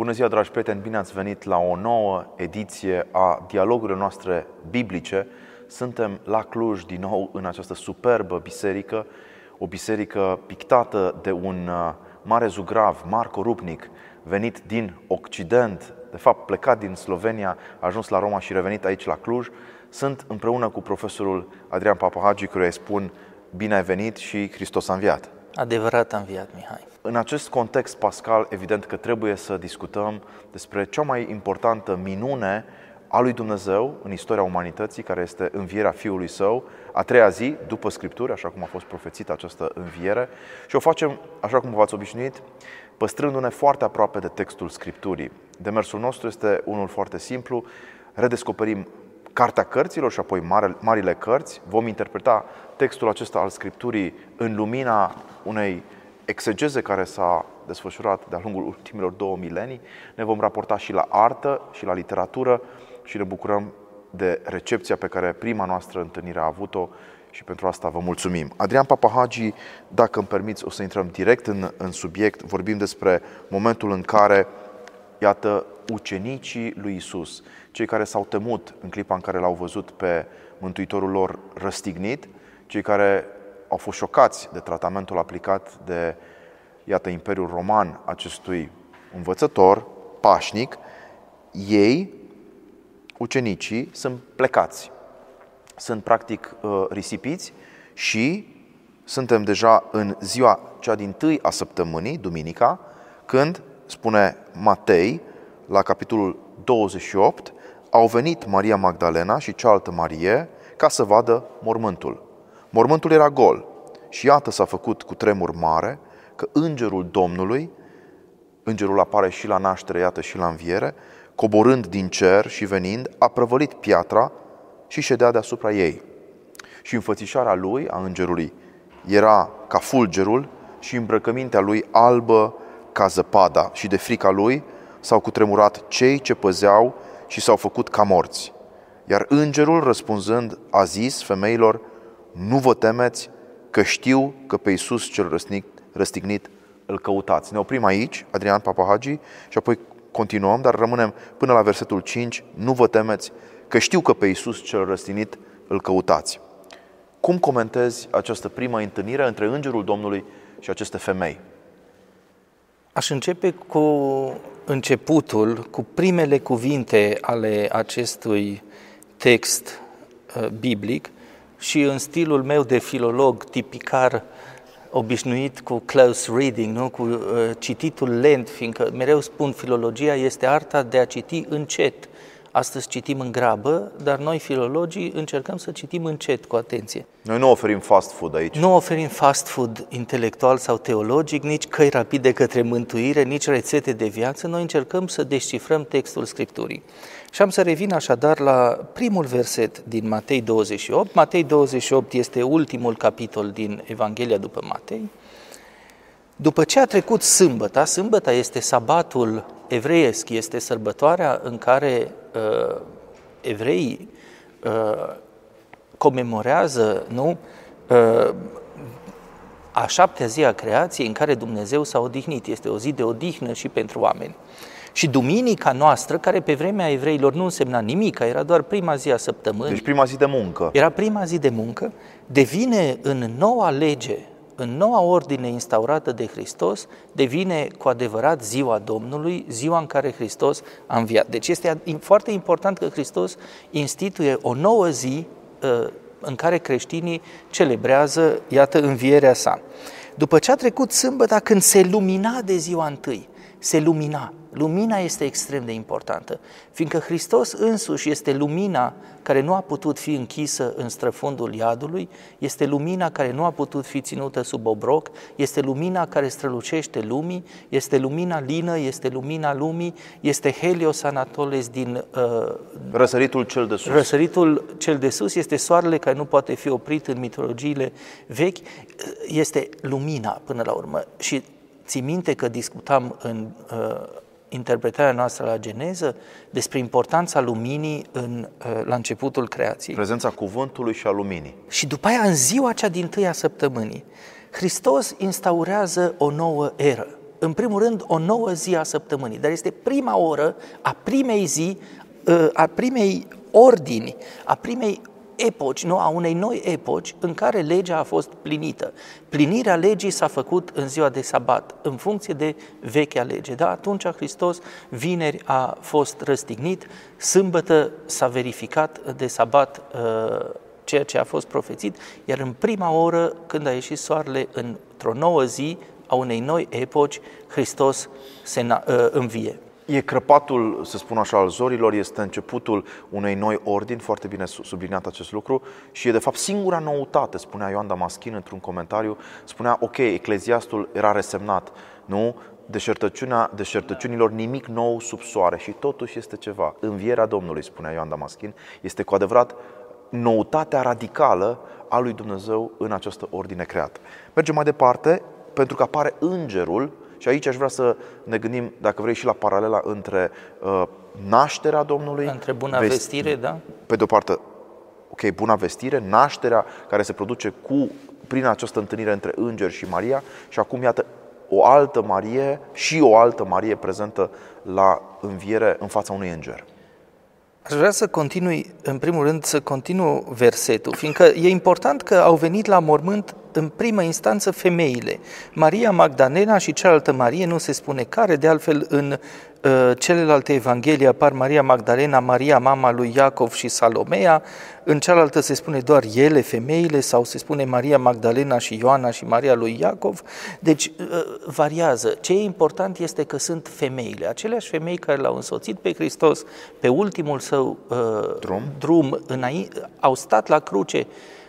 Bună ziua, dragi prieteni! Bine ați venit la o nouă ediție a dialogurilor noastre biblice. Suntem la Cluj din nou în această superbă biserică, o biserică pictată de un uh, mare zugrav, Marco Rupnic, venit din Occident, de fapt plecat din Slovenia, a ajuns la Roma și revenit aici la Cluj. Sunt împreună cu profesorul Adrian Papahagi, căruia îi spun bine ai venit și Hristos a înviat. Adevărat a înviat, Mihai. În acest context pascal, evident că trebuie să discutăm despre cea mai importantă minune a lui Dumnezeu în istoria umanității, care este învierea Fiului Său, a treia zi, după Scripturi, așa cum a fost profețită această înviere, și o facem, așa cum v-ați obișnuit, păstrându-ne foarte aproape de textul Scripturii. Demersul nostru este unul foarte simplu, redescoperim Cartea Cărților și apoi Marile Cărți, vom interpreta textul acesta al Scripturii în lumina unei exegeze care s-a desfășurat de-a lungul ultimilor două milenii. Ne vom raporta și la artă și la literatură și ne bucurăm de recepția pe care prima noastră întâlnire a avut-o și pentru asta vă mulțumim. Adrian Papahagi, dacă îmi permiți, o să intrăm direct în, în subiect. Vorbim despre momentul în care, iată, ucenicii lui Isus, cei care s-au temut în clipa în care l-au văzut pe Mântuitorul lor răstignit, cei care au fost șocați de tratamentul aplicat de, iată, Imperiul Roman acestui învățător pașnic, ei, ucenicii, sunt plecați. Sunt practic uh, risipiți și suntem deja în ziua cea din tâi a săptămânii, duminica, când, spune Matei, la capitolul 28, au venit Maria Magdalena și cealaltă Marie ca să vadă mormântul. Mormântul era gol și iată s-a făcut cu tremur mare că îngerul Domnului, îngerul apare și la naștere, iată și la înviere, coborând din cer și venind, a prăvălit piatra și ședea deasupra ei. Și înfățișarea lui, a îngerului, era ca fulgerul și îmbrăcămintea lui albă ca zăpada și de frica lui s-au cutremurat cei ce păzeau și s-au făcut ca morți. Iar îngerul, răspunzând, a zis femeilor, nu vă temeți, că știu că pe Iisus cel răstignit, răstignit îl căutați. Ne oprim aici, Adrian Papahagi, și apoi continuăm, dar rămânem până la versetul 5. Nu vă temeți, că știu că pe Iisus cel răstignit îl căutați. Cum comentezi această primă întâlnire între Îngerul Domnului și aceste femei? Aș începe cu începutul, cu primele cuvinte ale acestui text uh, biblic, și în stilul meu de filolog tipicar obișnuit cu close reading, nu? cu uh, cititul lent, fiindcă mereu spun filologia este arta de a citi încet. Astăzi citim în grabă, dar noi filologii încercăm să citim încet, cu atenție. Noi nu oferim fast food aici. Nu oferim fast food intelectual sau teologic, nici căi rapide către mântuire, nici rețete de viață. Noi încercăm să descifrăm textul Scripturii. Și am să revin așadar la primul verset din Matei 28. Matei 28 este ultimul capitol din Evanghelia după Matei. După ce a trecut sâmbăta, sâmbăta este sabatul evreiesc, este sărbătoarea în care uh, evreii uh, comemorează nu, uh, a șaptea zi a creației în care Dumnezeu s-a odihnit. Este o zi de odihnă și pentru oameni. Și duminica noastră, care pe vremea evreilor nu însemna nimic, era doar prima zi a săptămânii. Deci prima zi de muncă. Era prima zi de muncă, devine în noua lege, în noua ordine instaurată de Hristos, devine cu adevărat ziua Domnului, ziua în care Hristos a înviat. Deci este foarte important că Hristos instituie o nouă zi uh, în care creștinii celebrează, iată, învierea sa. După ce a trecut sâmbăta, când se lumina de ziua întâi, se lumina. Lumina este extrem de importantă, fiindcă Hristos însuși este lumina care nu a putut fi închisă în străfundul iadului, este lumina care nu a putut fi ținută sub obroc, este lumina care strălucește lumii, este lumina lină, este lumina lumii, este Helios Anatoles din... Uh, răsăritul cel de sus. Răsăritul cel de sus este soarele care nu poate fi oprit în mitologiile vechi, este lumina până la urmă și Ții minte că discutam în uh, interpretarea noastră la Geneză despre importanța luminii în, uh, la începutul creației. Prezența cuvântului și a luminii. Și după aia, în ziua cea din tâia săptămânii, Hristos instaurează o nouă eră. în primul rând, o nouă zi a săptămânii, dar este prima oră a primei zi, ă, a primei ordini, a primei epoci, nu, a unei noi epoci în care legea a fost plinită. Plinirea legii s-a făcut în ziua de sabat, în funcție de vechea lege. Da? Atunci Hristos, vineri, a fost răstignit, sâmbătă s-a verificat de sabat uh, ceea ce a fost profețit, iar în prima oră, când a ieșit soarele într-o nouă zi a unei noi epoci, Hristos se uh, învie. E crăpatul, să spun așa, al zorilor, este începutul unei noi ordini, foarte bine subliniat acest lucru, și e de fapt singura noutate, spunea Ioan Damaschin într-un comentariu, spunea, ok, ecleziastul era resemnat, nu? Deșertăciunea, deșertăciunilor, nimic nou sub soare și totuși este ceva. Învierea Domnului, spunea Ioan Damaschin, este cu adevărat noutatea radicală a lui Dumnezeu în această ordine creată. Mergem mai departe, pentru că apare îngerul și aici aș vrea să ne gândim, dacă vrei, și la paralela între uh, nașterea Domnului. Între buna vest- vestire, da? Pe de o parte, ok, buna vestire, nașterea care se produce cu, prin această întâlnire între îngeri și Maria și acum, iată, o altă Marie și o altă Marie prezentă la înviere în fața unui înger. Aș vrea să continui, în primul rând, să continu versetul, fiindcă e important că au venit la mormânt în primă instanță femeile. Maria Magdalena și cealaltă Marie, nu se spune care, de altfel în uh, celelalte evanghelii apar Maria Magdalena, Maria mama lui Iacov și Salomea, în cealaltă se spune doar ele, femeile, sau se spune Maria Magdalena și Ioana și Maria lui Iacov, deci uh, variază. Ce e important este că sunt femeile, aceleași femei care l-au însoțit pe Hristos pe ultimul său uh, drum, drum înainte, au stat la cruce Uh,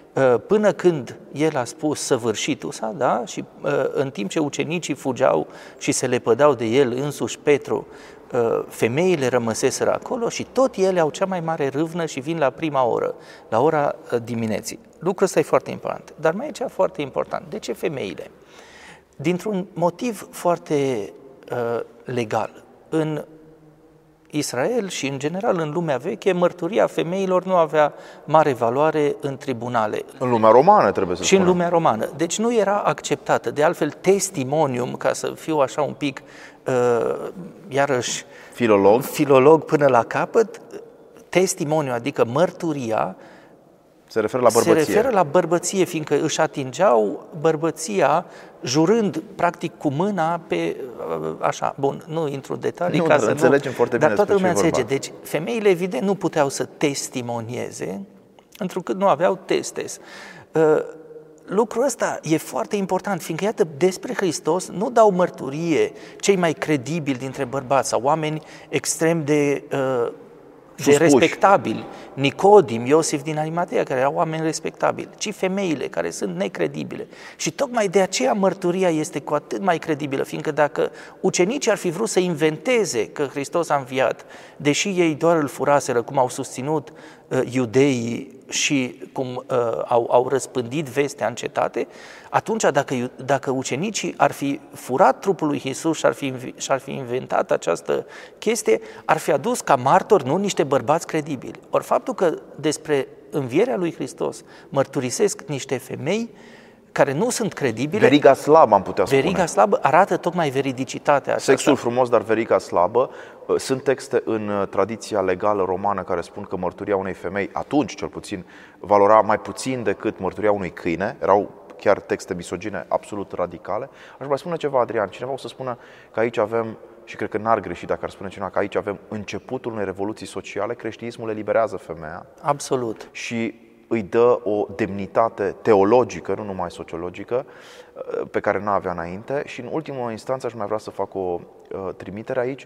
până când el a spus săvârșitul sa, da? și uh, în timp ce ucenicii fugeau și se lepădau de el însuși Petru, uh, femeile rămăseseră acolo și tot ele au cea mai mare râvnă și vin la prima oră, la ora dimineții. Lucrul ăsta e foarte important. Dar mai e cea foarte important. De ce femeile? Dintr-un motiv foarte uh, legal. În Israel și în general în lumea veche, mărturia femeilor nu avea mare valoare în tribunale. În lumea romană trebuie să Și spunem. în lumea romană. Deci nu era acceptată. De altfel, testimonium, ca să fiu așa un pic, uh, iarăși, filolog. filolog până la capăt, testimoniu, adică mărturia, se referă la bărbăție. Se referă la bărbăție, fiindcă își atingeau bărbăția jurând practic cu mâna pe așa, bun, nu intru în detalii nu, ca să înțelegem nu, foarte dar bine toată lumea înțelege. Vorba. Deci femeile evident nu puteau să testimonieze întrucât nu aveau testes. Uh, lucrul ăsta e foarte important, fiindcă, iată, despre Hristos nu dau mărturie cei mai credibili dintre bărbați sau oameni extrem de uh, de respectabili, Nicodim, Iosif din Arimatea, care erau oameni respectabili, ci femeile care sunt necredibile. Și tocmai de aceea mărturia este cu atât mai credibilă, fiindcă dacă ucenicii ar fi vrut să inventeze că Hristos a înviat, deși ei doar îl furaseră, cum au susținut uh, iudeii și cum uh, au, au răspândit vestea în cetate, atunci dacă, dacă ucenicii ar fi furat trupul lui Isus și ar fi, și ar fi inventat această chestie, ar fi adus ca martori, nu niște bărbați credibili. Ori faptul că despre învierea lui Hristos mărturisesc niște femei care nu sunt credibile. Veriga slabă, am putea spune. Veriga slabă arată tocmai veridicitatea aceasta. Sexul frumos, dar veriga slabă. Uh, sunt texte în uh, tradiția legală romană care spun că mărturia unei femei, atunci cel puțin, valora mai puțin decât mărturia unui câine. Erau chiar texte misogine absolut radicale. Aș mai spune ceva, Adrian. Cineva o să spună că aici avem și cred că n-ar greși dacă ar spune cineva că aici avem începutul unei revoluții sociale, creștinismul eliberează femeia. Absolut. Și îi dă o demnitate teologică, nu numai sociologică, pe care nu avea înainte. Și în ultimă instanță aș mai vrea să fac o uh, trimitere aici.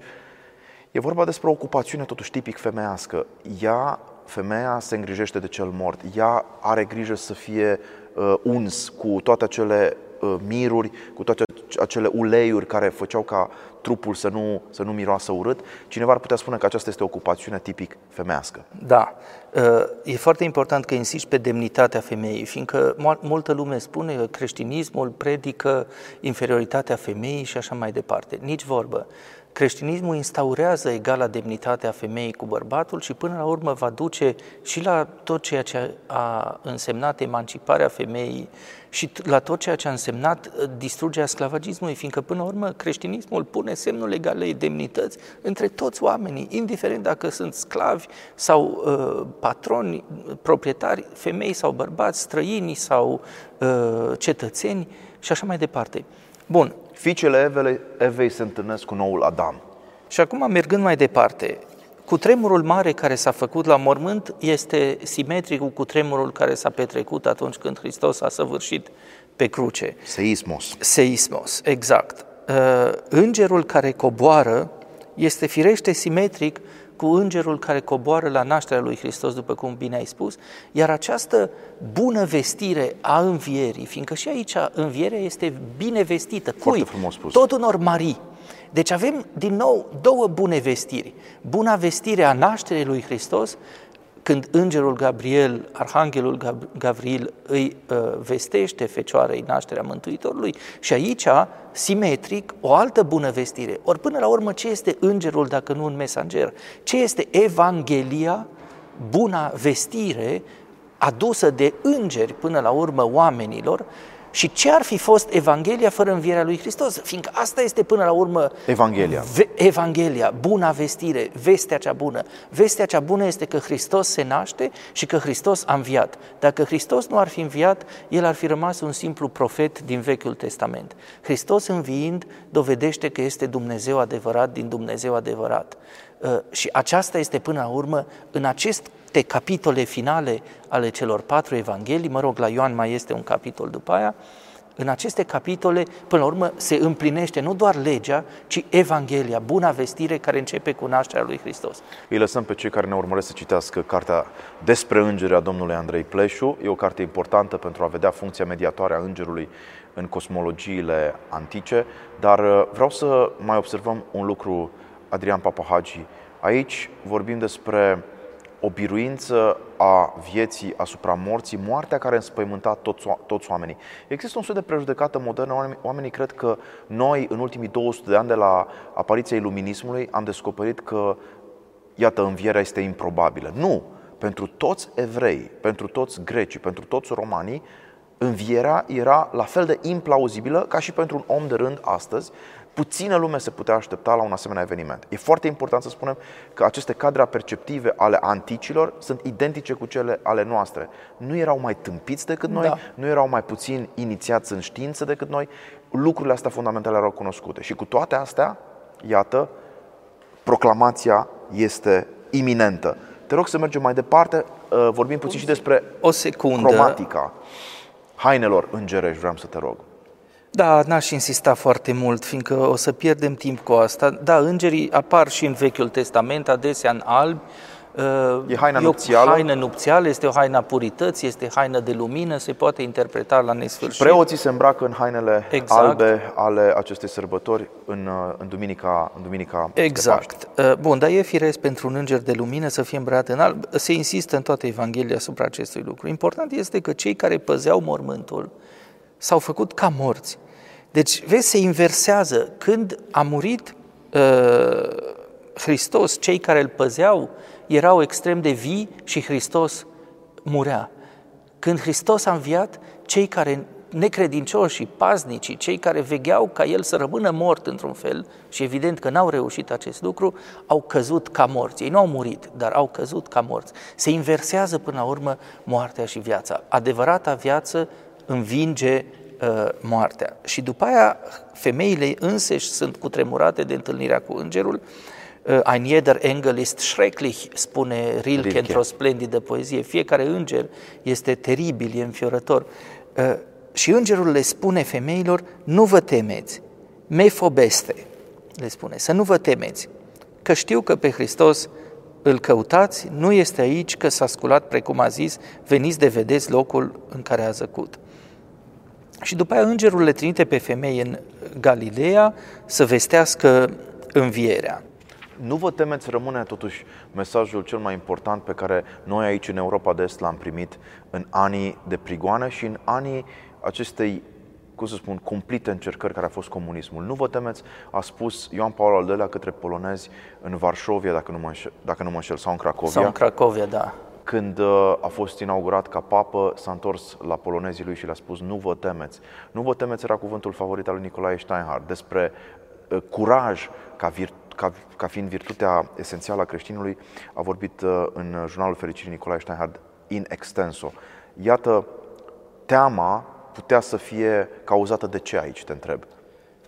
E vorba despre o ocupațiune totuși tipic femeiască. Ea, femeia, se îngrijește de cel mort. Ea are grijă să fie uh, uns cu toate acele uh, miruri, cu toate acele uleiuri care făceau ca trupul să nu, să nu miroasă urât. Cineva ar putea spune că aceasta este o ocupațiune tipic femească. Da. Uh, e foarte important că insisti pe demnitatea femeii, fiindcă multă lume spune că creștinismul predică inferioritatea femeii și așa mai departe. Nici vorbă. Creștinismul instaurează egala demnitate a femeii cu bărbatul și până la urmă va duce și la tot ceea ce a însemnat emanciparea femeii și la tot ceea ce a însemnat uh, distrugerea sclavagismului, fiindcă până la urmă creștinismul pune semnul egalei demnități între toți oamenii, indiferent dacă sunt sclavi sau uh, patroni, proprietari, femei sau bărbați, străini sau uh, cetățeni și așa mai departe. Bun. Fiicele Evei, Evei se întâlnesc cu noul Adam. Și acum, mergând mai departe, cu tremurul mare care s-a făcut la mormânt este simetric cu tremurul care s-a petrecut atunci când Hristos a săvârșit pe cruce. Seismos. Seismos, exact. Uh, îngerul care coboară este firește simetric cu îngerul care coboară la nașterea lui Hristos, după cum bine ai spus, iar această bună vestire a învierii, fiindcă și aici învierea este bine vestită. Foarte Cui? frumos spus. Tot unor Marii. Deci avem din nou două bune vestiri. Buna vestire a nașterii lui Hristos, când îngerul Gabriel, arhanghelul Gabriel îi uh, vestește fecioarei nașterea Mântuitorului și aici, simetric, o altă bună vestire. Ori până la urmă, ce este îngerul dacă nu un mesager? Ce este Evanghelia, buna vestire adusă de îngeri până la urmă oamenilor și ce ar fi fost Evanghelia fără învierea lui Hristos? Fiindcă asta este până la urmă Evanghelia. Ve- Evanghelia, buna vestire, vestea cea bună. Vestea cea bună este că Hristos se naște și că Hristos a înviat. Dacă Hristos nu ar fi înviat, el ar fi rămas un simplu profet din Vechiul Testament. Hristos înviind dovedește că este Dumnezeu adevărat din Dumnezeu adevărat. Uh, și aceasta este până la urmă, în acest șapte capitole finale ale celor patru evanghelii, mă rog, la Ioan mai este un capitol după aia, în aceste capitole, până la urmă, se împlinește nu doar legea, ci Evanghelia, buna vestire care începe cu nașterea lui Hristos. Îi lăsăm pe cei care ne urmăresc să citească cartea despre îngerea domnului Andrei Pleșu. E o carte importantă pentru a vedea funcția mediatoare a îngerului în cosmologiile antice, dar uh, vreau să mai observăm un lucru, Adrian Papahagi. Aici vorbim despre o biruință a vieții asupra morții, moartea care înspăimânta toți, toți oamenii. Există un soi de prejudecată modernă, oamenii, oamenii cred că noi, în ultimii 200 de ani de la apariția iluminismului, am descoperit că, iată, învierea este improbabilă. Nu! Pentru toți evrei, pentru toți grecii, pentru toți romanii, învierea era la fel de implauzibilă ca și pentru un om de rând astăzi, puțină lume se putea aștepta la un asemenea eveniment. E foarte important să spunem că aceste cadre perceptive ale anticilor sunt identice cu cele ale noastre. Nu erau mai tâmpiți decât noi, da. nu erau mai puțin inițiați în știință decât noi, lucrurile astea fundamentale erau cunoscute. Și cu toate astea, iată, proclamația este iminentă. Te rog să mergem mai departe, uh, vorbim puțin și despre o secundă. cromatica hainelor îngerești, vreau să te rog. Da, n-aș insista foarte mult, fiindcă o să pierdem timp cu asta. Da, îngerii apar și în Vechiul Testament, adesea în albi. E haina nupțială. o haină nupțială, este o haină a purității, este haină de lumină, se poate interpreta la nesfârșit. Preoții se îmbracă în hainele exact. albe ale acestei sărbători în, în duminica, în duminica Exact. Uh, bun, dar e firesc pentru un înger de lumină să fie îmbrăcat în alb. Se insistă în toată Evanghelia asupra acestui lucru. Important este că cei care păzeau mormântul s-au făcut ca morți. Deci, vezi, se inversează. Când a murit uh, Hristos, cei care îl păzeau erau extrem de vii și Hristos murea. Când Hristos a înviat, cei care necredincioși, paznicii, cei care vegheau ca el să rămână mort într-un fel, și evident că n-au reușit acest lucru, au căzut ca morți. Ei nu au murit, dar au căzut ca morți. Se inversează până la urmă moartea și viața. Adevărata viață învinge uh, moartea. Și după aia, femeile înseși sunt cutremurate de întâlnirea cu îngerul. Uh, Ein jeder Engel ist schrecklich, spune Rilke, Rilke într-o splendidă poezie. Fiecare înger este teribil, e înfiorător. Uh, și îngerul le spune femeilor, nu vă temeți, me fobeste, le spune, să nu vă temeți, că știu că pe Hristos îl căutați, nu este aici că s-a sculat precum a zis, veniți de vedeți locul în care a zăcut. Și după aia îngerul le trimite pe femei în Galileea să vestească învierea. Nu vă temeți, rămâne totuși mesajul cel mai important pe care noi aici în Europa de Est l-am primit în anii de prigoană și în anii acestei cum să spun, cumplite încercări care a fost comunismul. Nu vă temeți, a spus Ioan Paul al II-lea către polonezi în Varșovia, dacă nu mă înșel, dacă nu mă înșel sau în Cracovia. Sau în Cracovia, da. Când uh, a fost inaugurat ca papă, s-a întors la polonezii lui și le-a spus nu vă temeți. Nu vă temeți era cuvântul favorit al lui Nicolae Steinhardt despre uh, curaj ca, vir- ca, ca fiind virtutea esențială a creștinului, a vorbit uh, în jurnalul Fericirii Nicolae Steinhardt in extenso. Iată, teama putea să fie cauzată de ce aici, te întreb?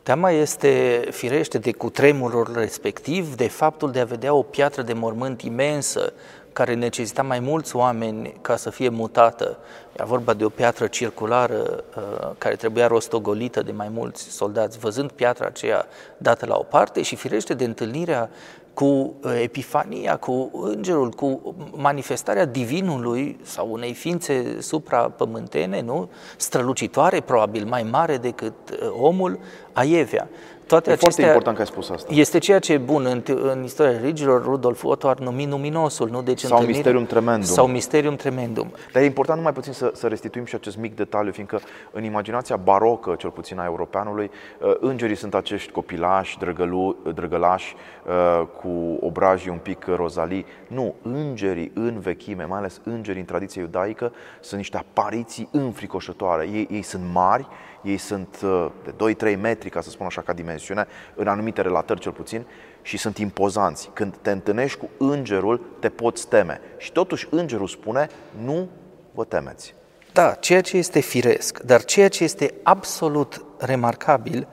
Teama este firește de cutremurul respectiv, de faptul de a vedea o piatră de mormânt imensă care necesita mai mulți oameni ca să fie mutată. Era vorba de o piatră circulară uh, care trebuia rostogolită de mai mulți soldați, văzând piatra aceea dată la o parte și firește de întâlnirea cu uh, epifania, cu îngerul, cu manifestarea divinului sau unei ființe suprapământene, nu? strălucitoare, probabil mai mare decât uh, omul, Aievea. Toate e acestea foarte important că ai spus asta. Este ceea ce e bun în, în istoria religilor, Rudolf Otto ar numi numinosul, nu? Deci sau Mysterium Tremendum. Sau Mysterium Tremendum. Dar e important numai puțin să, să restituim și acest mic detaliu, fiindcă în imaginația barocă, cel puțin a europeanului, uh, îngerii sunt acești copilași, drăgălu, drăgălași, uh, cu obrajii un pic rozalii. Nu, îngerii în vechime, mai ales îngerii în tradiție iudaică, sunt niște apariții înfricoșătoare. Ei, ei sunt mari, ei sunt uh, de 2-3 metri, ca să spun așa, ca dimensiune, în anumite relatări cel puțin, și sunt impozanți. Când te întâlnești cu îngerul, te poți teme. Și totuși îngerul spune, nu vă temeți. Da, ceea ce este firesc, dar ceea ce este absolut remarcabil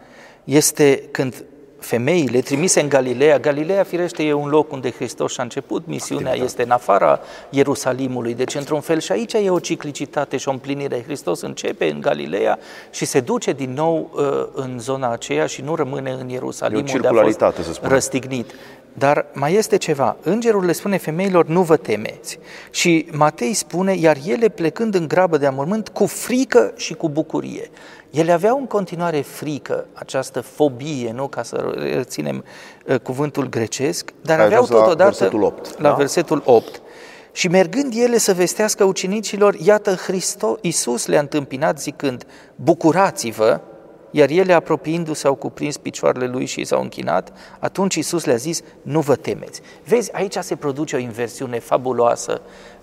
este când femeile trimise în Galileea. Galileea, firește, e un loc unde Hristos și-a început misiunea, Activitate. este în afara Ierusalimului, deci într-un fel și aici e o ciclicitate și o împlinire. Hristos începe în Galileea și se duce din nou uh, în zona aceea și nu rămâne în Ierusalim, unde a fost răstignit. Dar mai este ceva. Îngerul le spune femeilor, nu vă temeți. Și Matei spune, iar ele plecând în grabă de amormânt, cu frică și cu bucurie. Ele aveau în continuare frică, această fobie, nu ca să reținem uh, cuvântul grecesc, dar Ai aveau totodată la versetul 8, la da? versetul 8. Și mergând ele să vestească ucenicilor, iată Hristos, Iisus le-a întâmpinat zicând, bucurați-vă, iar ele apropiindu-se au cuprins picioarele lui și s-au închinat, atunci Iisus le-a zis, nu vă temeți. Vezi, aici se produce o inversiune fabuloasă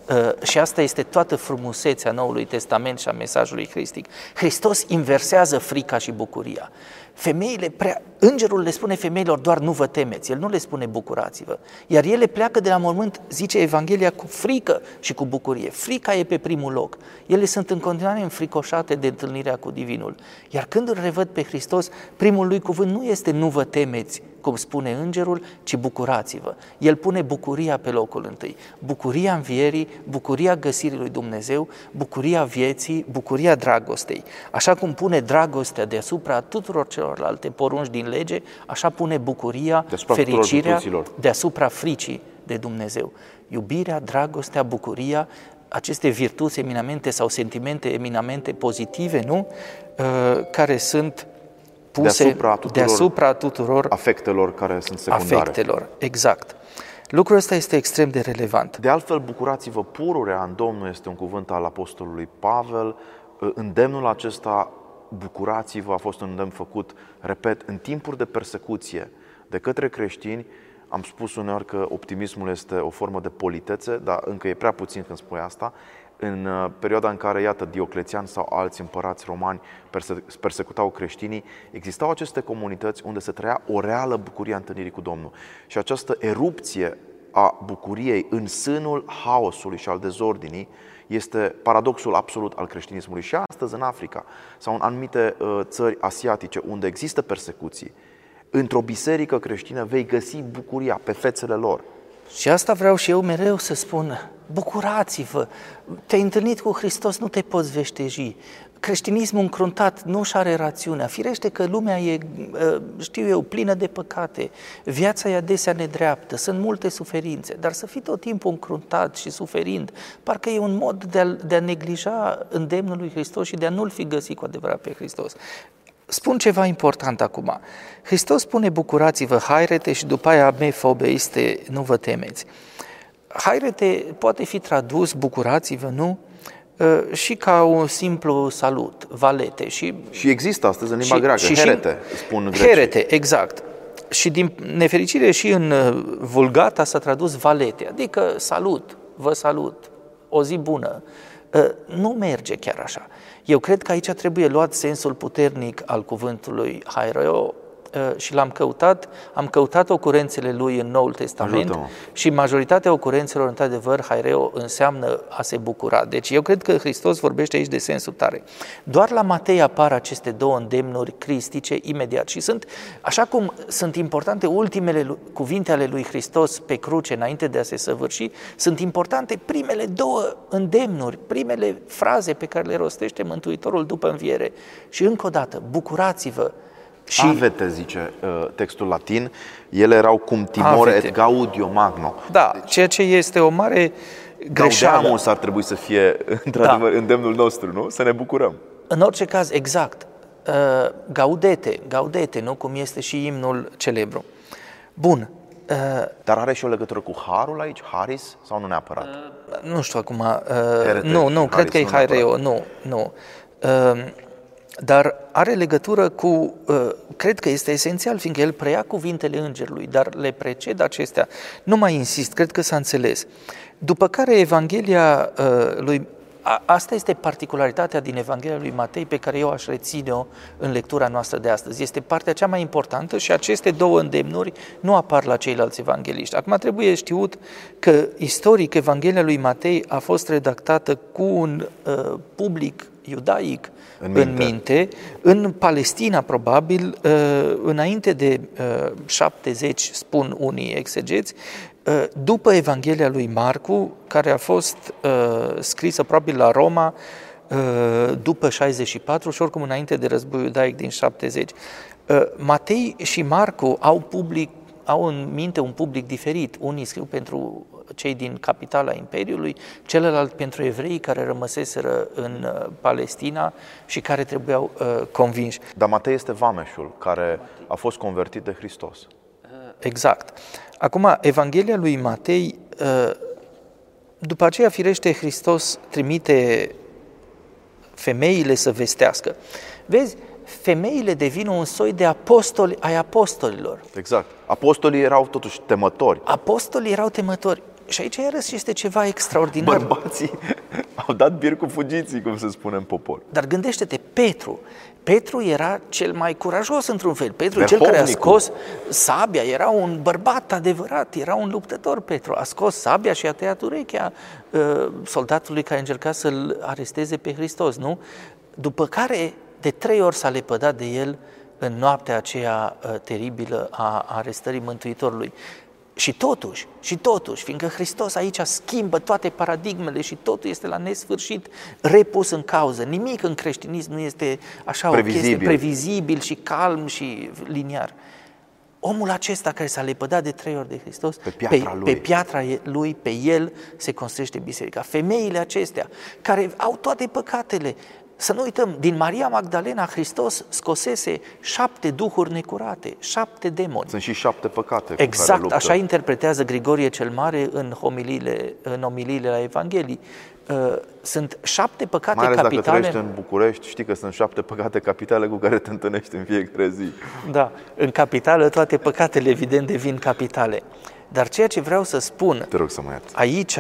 Uh, și asta este toată frumusețea Noului Testament și a mesajului cristic. Hristos inversează frica și bucuria. Femeile prea, îngerul le spune femeilor doar nu vă temeți, el nu le spune bucurați-vă. Iar ele pleacă de la mormânt, zice Evanghelia, cu frică și cu bucurie. Frica e pe primul loc. Ele sunt în continuare înfricoșate de întâlnirea cu Divinul. Iar când îl revăd pe Hristos, primul lui cuvânt nu este nu vă temeți, cum spune îngerul, ci bucurați-vă. El pune bucuria pe locul întâi. Bucuria învierii, bucuria găsirii lui Dumnezeu, bucuria vieții, bucuria dragostei. Așa cum pune dragostea deasupra tuturor celorlalte porunci din lege, așa pune bucuria, deasupra fericirea deasupra fricii de Dumnezeu. Iubirea, dragostea, bucuria, aceste virtuți eminamente sau sentimente eminamente pozitive, nu? Uh, care sunt puse deasupra tuturor, deasupra tuturor afectelor care sunt secundare. Afectelor, exact. Lucrul ăsta este extrem de relevant. De altfel, bucurați-vă pururea în Domnul este un cuvânt al Apostolului Pavel. Îndemnul acesta, bucurați-vă, a fost un îndemn făcut, repet, în timpuri de persecuție de către creștini. Am spus uneori că optimismul este o formă de politețe, dar încă e prea puțin când spui asta în uh, perioada în care, iată, Dioclețian sau alți împărați romani perse- persecutau creștinii, existau aceste comunități unde se trăia o reală bucurie a întâlnirii cu Domnul. Și această erupție a bucuriei în sânul haosului și al dezordinii este paradoxul absolut al creștinismului. Și astăzi, în Africa sau în anumite uh, țări asiatice unde există persecuții, într-o biserică creștină vei găsi bucuria pe fețele lor. Și asta vreau și eu mereu să spun, bucurați-vă, te-ai întâlnit cu Hristos, nu te poți veșteji. Creștinismul încruntat nu și are rațiunea. Firește că lumea e, ă, știu eu, plină de păcate, viața e adesea nedreaptă, sunt multe suferințe, dar să fii tot timpul încruntat și suferind, parcă e un mod de a, de a neglija îndemnul lui Hristos și de a nu-L fi găsit cu adevărat pe Hristos. Spun ceva important acum. Hristos spune bucurați-vă, hairete și după aia mefobe este nu vă temeți. Hairete poate fi tradus bucurați-vă, nu? uh, și ca un simplu salut, valete. Și, și există astăzi în limba și, greacă, și, herete, spun grecii. Herete, exact. Și din nefericire și în uh, Vulgata s-a tradus valete, adică salut, vă salut, o zi bună. Uh, nu merge chiar așa. Eu cred că aici trebuie luat sensul puternic al cuvântului haireo, Uh, și l-am căutat, am căutat ocurențele lui în Noul Testament Ajută-mă. și majoritatea ocurențelor, într-adevăr, haireo înseamnă a se bucura. Deci eu cred că Hristos vorbește aici de sensul tare. Doar la Matei apar aceste două îndemnuri cristice imediat și sunt, așa cum sunt importante ultimele lu- cuvinte ale lui Hristos pe cruce înainte de a se săvârși, sunt importante primele două îndemnuri, primele fraze pe care le rostește Mântuitorul după înviere. Și încă o dată, bucurați-vă, și avete, zice uh, textul latin, ele erau cum timore Avete. et gaudio magno. Da, ceea ce este o mare greșeală. Gaudeamus ar trebui să fie, într-adevăr, îndemnul nostru, nu? Să ne bucurăm. În orice caz, exact. Uh, gaudete, gaudete, nu? Cum este și imnul celebru. Bun. Uh, Dar are și o legătură cu harul aici, haris, sau nu neapărat? nu știu acum, Herete uh, nu, nu, și cred că e Haris, nu Haireo, nu, nu. Uh, dar are legătură cu, uh, cred că este esențial, fiindcă el preia cuvintele îngerului, dar le preced acestea. Nu mai insist, cred că s-a înțeles. După care Evanghelia uh, lui a, asta este particularitatea din Evanghelia lui Matei pe care eu aș reține-o în lectura noastră de astăzi. Este partea cea mai importantă și aceste două îndemnuri nu apar la ceilalți evangeliști. Acum trebuie știut că istoric Evanghelia lui Matei a fost redactată cu un uh, public iudaic În în minte. minte, în Palestina probabil, uh, înainte de uh, 70, spun unii exegeți, uh, după Evanghelia lui Marcu, care a fost uh, scrisă probabil la Roma uh, după 64 și oricum înainte de războiul iudaic din 70. Uh, Matei și Marcu au public au în minte un public diferit. Unii scriu pentru cei din capitala Imperiului, celălalt pentru evrei care rămăseseră în uh, Palestina și care trebuiau uh, convinși. Dar Matei este vameșul care a fost convertit de Hristos. Exact. Acum, Evanghelia lui Matei, uh, după aceea, firește, Hristos trimite femeile să vestească. Vezi, femeile devin un soi de apostoli ai apostolilor. Exact. Apostolii erau totuși temători. Apostolii erau temători. Și aici iarăși este ceva extraordinar. Bărbații au dat bir cu fugiții, cum se spune în popor. Dar gândește-te, Petru. Petru era cel mai curajos într-un fel. Petru, cel care a Verhovnicul. scos sabia, era un bărbat adevărat, era un luptător Petru. A scos sabia și a tăiat urechea uh, soldatului care încerca să-l aresteze pe Hristos, nu? După care, de trei ori s-a lepădat de el în noaptea aceea uh, teribilă a arestării Mântuitorului. Și totuși, și totuși, fiindcă Hristos aici schimbă toate paradigmele și totul este la nesfârșit repus în cauză. Nimic în creștinism nu este așa o chestie Previzibil. previzibil și calm și liniar. Omul acesta care s-a lepădat de trei ori de Hristos, Pe piatra pe, lui. pe piatra e- lui, pe el se construiește biserica. Femeile acestea care au toate păcatele, să nu uităm, din Maria Magdalena Hristos scosese șapte duhuri necurate, șapte demoni. Sunt și șapte păcate cu care Exact, luptă. așa interpretează Grigorie cel Mare în homiliile, în omiliile la Evanghelii. Uh, Sunt șapte păcate Mai ales dacă capitale. trăiești în București, știi că sunt șapte păcate capitale cu care te întâlnești în fiecare zi. Da, în capitală toate păcatele evident devin capitale. Dar ceea ce vreau să spun Te rog să mă ierți. aici,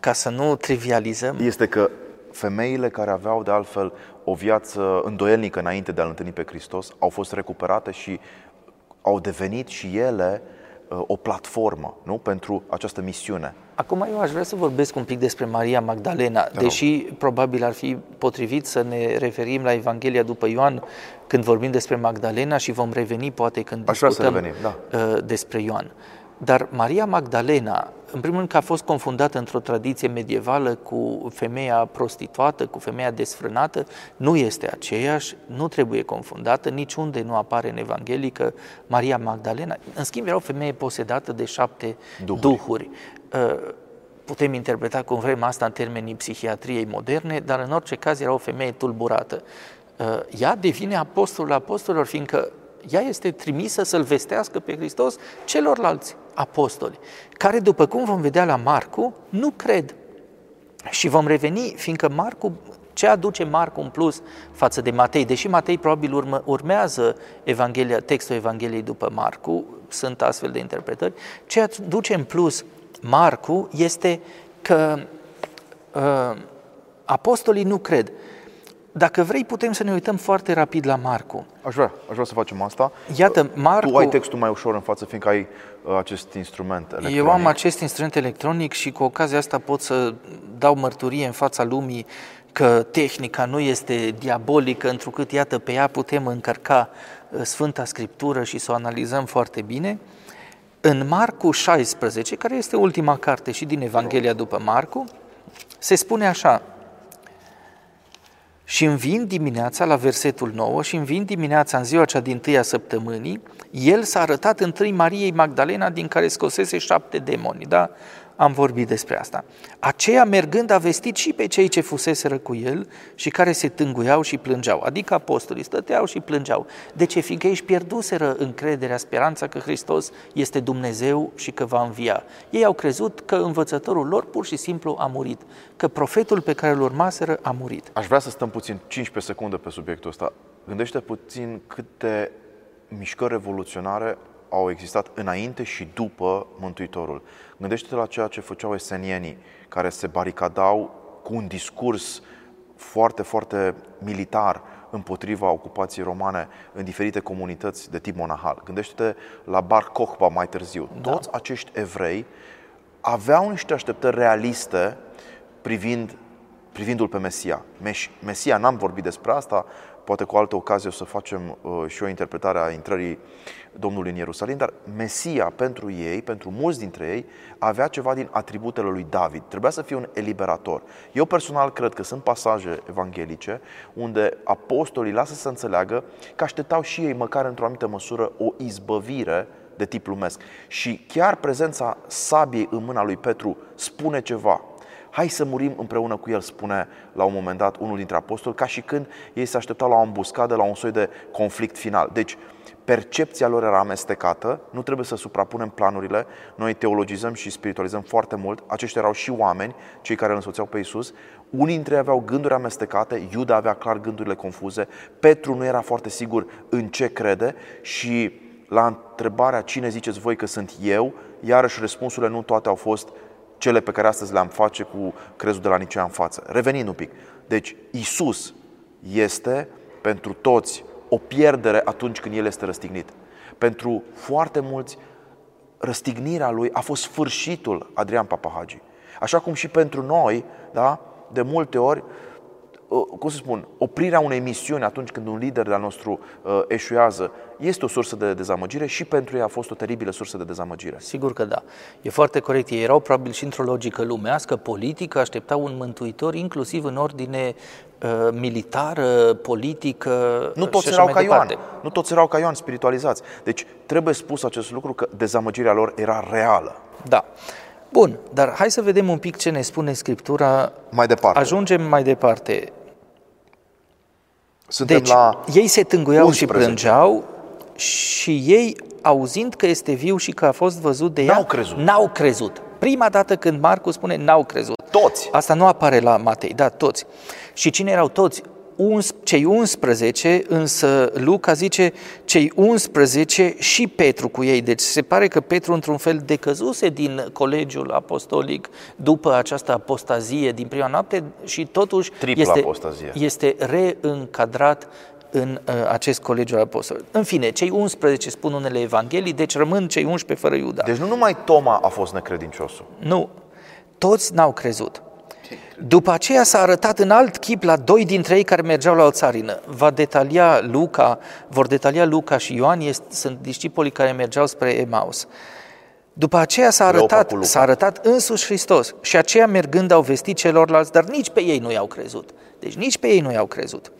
ca să nu trivializăm, Este că femeile care aveau de altfel o viață îndoielnică înainte de a-L întâlni pe Hristos au fost recuperate și au devenit și ele uh, o platformă nu? pentru această misiune. Acum eu aș vrea să vorbesc un pic despre Maria Magdalena, rog. deși probabil ar fi potrivit să ne referim la Evanghelia după Ioan când vorbim despre Magdalena și vom reveni poate când Aș vrea să discutăm revenim, da. uh, despre Ioan. Dar Maria Magdalena, în primul rând că a fost confundată într-o tradiție medievală cu femeia prostituată, cu femeia desfrânată, nu este aceeași, nu trebuie confundată, niciunde nu apare în Evanghelie că Maria Magdalena, în schimb era o femeie posedată de șapte Duhuri. duhuri. Uh, Putem interpreta cum vrem asta în termenii psihiatriei moderne, dar în orice caz era o femeie tulburată. Uh, Ea devine apostolul apostolilor, fiindcă ea este trimisă să-L vestească pe Hristos celorlalți apostoli, care, după cum vom vedea la Marcu, nu cred. Și vom reveni, fiindcă Marcu, ce aduce Marcu în plus față de Matei? Deși Matei probabil urmă, urmează Evanghelia, textul Evangheliei după Marcu, sunt astfel de interpretări, ce aduce în plus Marcu este că uh, apostolii nu cred. Dacă vrei, putem să ne uităm foarte rapid la Marcu. Aș vrea, aș vrea să facem asta. Iată, Marcu... Tu ai textul mai ușor în față, fiindcă ai uh, acest instrument electronic. Eu am acest instrument electronic și cu ocazia asta pot să dau mărturie în fața lumii că tehnica nu este diabolică, întrucât, iată, pe ea putem încărca uh, Sfânta Scriptură și să o analizăm foarte bine. În Marcu 16, care este ultima carte și din Evanghelia după Marcu, se spune așa, și învin dimineața la versetul 9 și învin dimineața în ziua cea din tâia săptămânii, el s-a arătat întâi Mariei Magdalena din care scosese șapte demoni, da? Am vorbit despre asta. Aceea mergând a vestit și pe cei ce fuseseră cu el și care se tânguiau și plângeau, adică apostolii stăteau și plângeau. De ce? Fiindcă ei își pierduseră încrederea, speranța că Hristos este Dumnezeu și că va învia. Ei au crezut că învățătorul lor pur și simplu a murit, că profetul pe care îl urmaseră a murit. Aș vrea să stăm puțin 15 secunde pe subiectul ăsta. Gândește puțin câte mișcări revoluționare au existat înainte și după Mântuitorul. Gândește-te la ceea ce făceau esenienii, care se baricadau cu un discurs foarte, foarte militar împotriva ocupației romane în diferite comunități de tip monahal. Gândește-te la Bar Kokhba mai târziu. Da. Toți acești evrei aveau niște așteptări realiste privind, privindu-l pe Mesia. Mesia, n-am vorbit despre asta, poate cu altă ocazie o să facem uh, și o interpretare a intrării Domnului în Ierusalim, dar Mesia pentru ei, pentru mulți dintre ei, avea ceva din atributele lui David. Trebuia să fie un eliberator. Eu personal cred că sunt pasaje evanghelice unde apostolii lasă să înțeleagă că așteptau și ei, măcar într-o anumită măsură, o izbăvire de tip lumesc. Și chiar prezența sabiei în mâna lui Petru spune ceva hai să murim împreună cu el, spune la un moment dat unul dintre apostoli, ca și când ei se așteptau la o ambuscadă, la un soi de conflict final. Deci, percepția lor era amestecată, nu trebuie să suprapunem planurile, noi teologizăm și spiritualizăm foarte mult, aceștia erau și oameni, cei care îl însoțeau pe Isus, unii dintre ei aveau gânduri amestecate, Iuda avea clar gândurile confuze, Petru nu era foarte sigur în ce crede și la întrebarea cine ziceți voi că sunt eu, iarăși răspunsurile nu toate au fost cele pe care astăzi le-am face cu crezul de la Nicea în față. Revenind un pic. Deci, Isus este pentru toți o pierdere atunci când El este răstignit. Pentru foarte mulți, răstignirea Lui a fost sfârșitul Adrian Papahagi. Așa cum și pentru noi, da, de multe ori, Uh, cum să spun, oprirea unei misiuni atunci când un lider de-al nostru uh, eșuează este o sursă de dezamăgire și pentru ei a fost o teribilă sursă de dezamăgire. Sigur că da. E foarte corect. Ei erau probabil și într-o logică lumească, politică, așteptau un mântuitor, inclusiv în ordine uh, militară, politică Nu toți erau ca Ioan. Nu toți erau ca Ioan spiritualizați. Deci trebuie spus acest lucru că dezamăgirea lor era reală. Da. Bun, dar hai să vedem un pic ce ne spune Scriptura. Mai departe. Ajungem mai departe. Suntem deci, la ei se tânguiau 11. și plângeau și ei, auzind că este viu și că a fost văzut de ea, n-au crezut. N-au crezut. Prima dată când Marcu spune n-au crezut. Toți. Asta nu apare la Matei, da, toți. Și cine erau toți? cei 11, însă Luca zice cei 11 și Petru cu ei. Deci se pare că Petru într-un fel decăzuse din colegiul apostolic după această apostazie din prima noapte și totuși este, este reîncadrat în uh, acest colegiu al apostolilor. În fine, cei 11 spun unele evanghelii, deci rămân cei 11 fără Iuda. Deci nu numai Toma a fost necredinciosul. Nu, toți n-au crezut. După aceea s-a arătat în alt chip la doi dintre ei care mergeau la o țarină. Va detalia Luca, vor detalia Luca și Ioan, sunt discipolii care mergeau spre Emaus. După aceea s-a arătat, s-a arătat însuși Hristos și aceia mergând au vestit celorlalți, dar nici pe ei nu i-au crezut. Deci nici pe ei nu i-au crezut.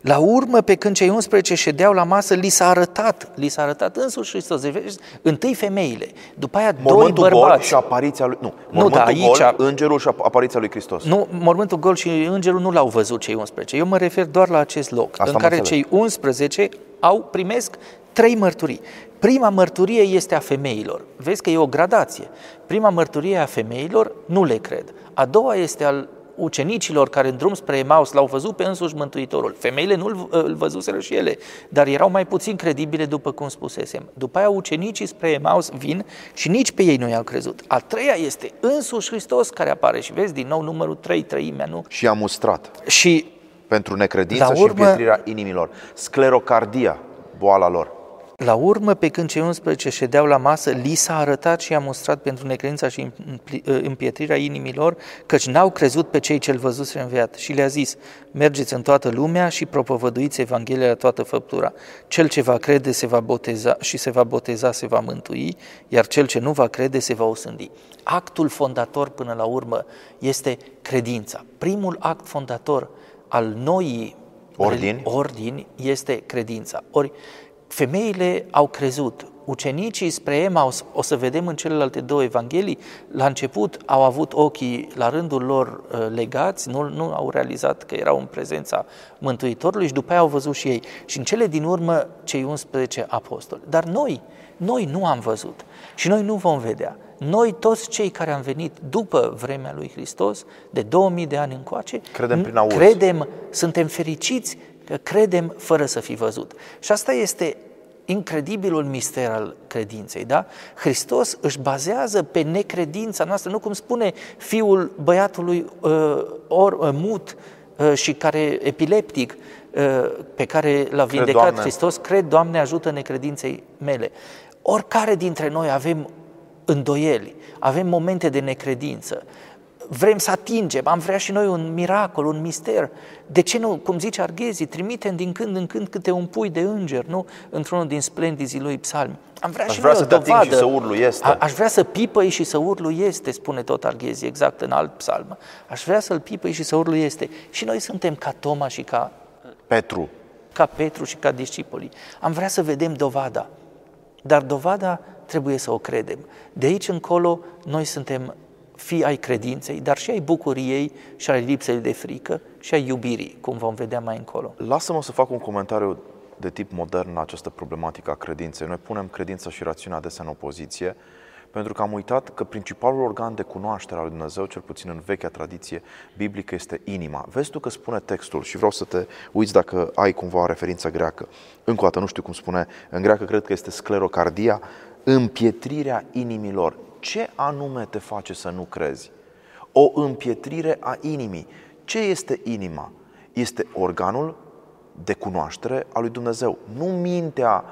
La urmă, pe când cei 11 ședeau la masă, li s-a arătat, li s-a arătat însuși Hristos. Deci, întâi femeile, după aia mormântul doi bărbați. Gol și apariția lui, nu, nu da, aici, gol, îngerul și apariția lui Hristos. Nu, mormântul gol și îngerul nu l-au văzut cei 11. Eu mă refer doar la acest loc, Asta în care înțeleg. cei 11 au primesc trei mărturii. Prima mărturie este a femeilor. Vezi că e o gradație. Prima mărturie a femeilor nu le cred. A doua este al ucenicilor care în drum spre Emaus l-au văzut pe însuși Mântuitorul. Femeile nu îl văzuseră și ele, dar erau mai puțin credibile după cum spusesem. După aia ucenicii spre Emaus vin și nici pe ei nu i-au crezut. A treia este însuși Hristos care apare și vezi din nou numărul 3, treimea, nu? Și a mustrat. Și pentru necredință urmă, și împietrirea inimilor. Sclerocardia, boala lor. La urmă, pe când cei 11 ședeau la masă, li s-a arătat și a mostrat pentru necredința și împietrirea inimilor, căci n-au crezut pe cei ce-l văzuse înviat. Și le-a zis, mergeți în toată lumea și propovăduiți Evanghelia la toată făptura. Cel ce va crede se va boteza și se va boteza se va mântui, iar cel ce nu va crede se va osândi. Actul fondator până la urmă este credința. Primul act fondator al noii ordini, ordini este credința. Ori femeile au crezut, ucenicii spre Emaus, o să vedem în celelalte două evanghelii, la început au avut ochii la rândul lor uh, legați, nu, nu au realizat că erau în prezența Mântuitorului și după aia au văzut și ei. Și în cele din urmă, cei 11 apostoli. Dar noi, noi nu am văzut și noi nu vom vedea. Noi toți cei care am venit după vremea lui Hristos, de 2000 de ani încoace, credem, prin auz. credem suntem fericiți că credem fără să fi văzut. Și asta este incredibilul mister al credinței, da? Hristos își bazează pe necredința noastră, nu cum spune fiul băiatului uh, or, uh, mut uh, și care epileptic, uh, pe care l-a vindecat Doamne. Hristos, cred, Doamne, ajută necredinței mele. Oricare dintre noi avem îndoieli, avem momente de necredință, vrem să atingem, am vrea și noi un miracol, un mister. De ce nu, cum zice Arghezi, trimitem din când în când câte un pui de înger, nu? Într-unul din splendizii lui psalmi. Am vrea aș și vrea noi să o dovadă. și să urlu este. A, aș vrea să pipăi și să urlu este, spune tot Arghezi, exact în alt psalm. Aș vrea să-l pipăi și să urlu este. Și noi suntem ca Toma și ca Petru. Ca Petru și ca discipolii. Am vrea să vedem dovada. Dar dovada trebuie să o credem. De aici încolo, noi suntem fii ai credinței, dar și ai bucuriei și ai lipsei de frică și ai iubirii, cum vom vedea mai încolo. Lasă-mă să fac un comentariu de tip modern la această problematică a credinței. Noi punem credința și rațiunea adesea în opoziție, pentru că am uitat că principalul organ de cunoaștere al lui Dumnezeu, cel puțin în vechea tradiție biblică, este inima. Vezi tu că spune textul și vreau să te uiți dacă ai cumva o referință greacă. Încă o dată, nu știu cum spune, în greacă cred că este sclerocardia, împietrirea inimilor ce anume te face să nu crezi? O împietrire a inimii. Ce este inima? Este organul de cunoaștere a lui Dumnezeu. Nu mintea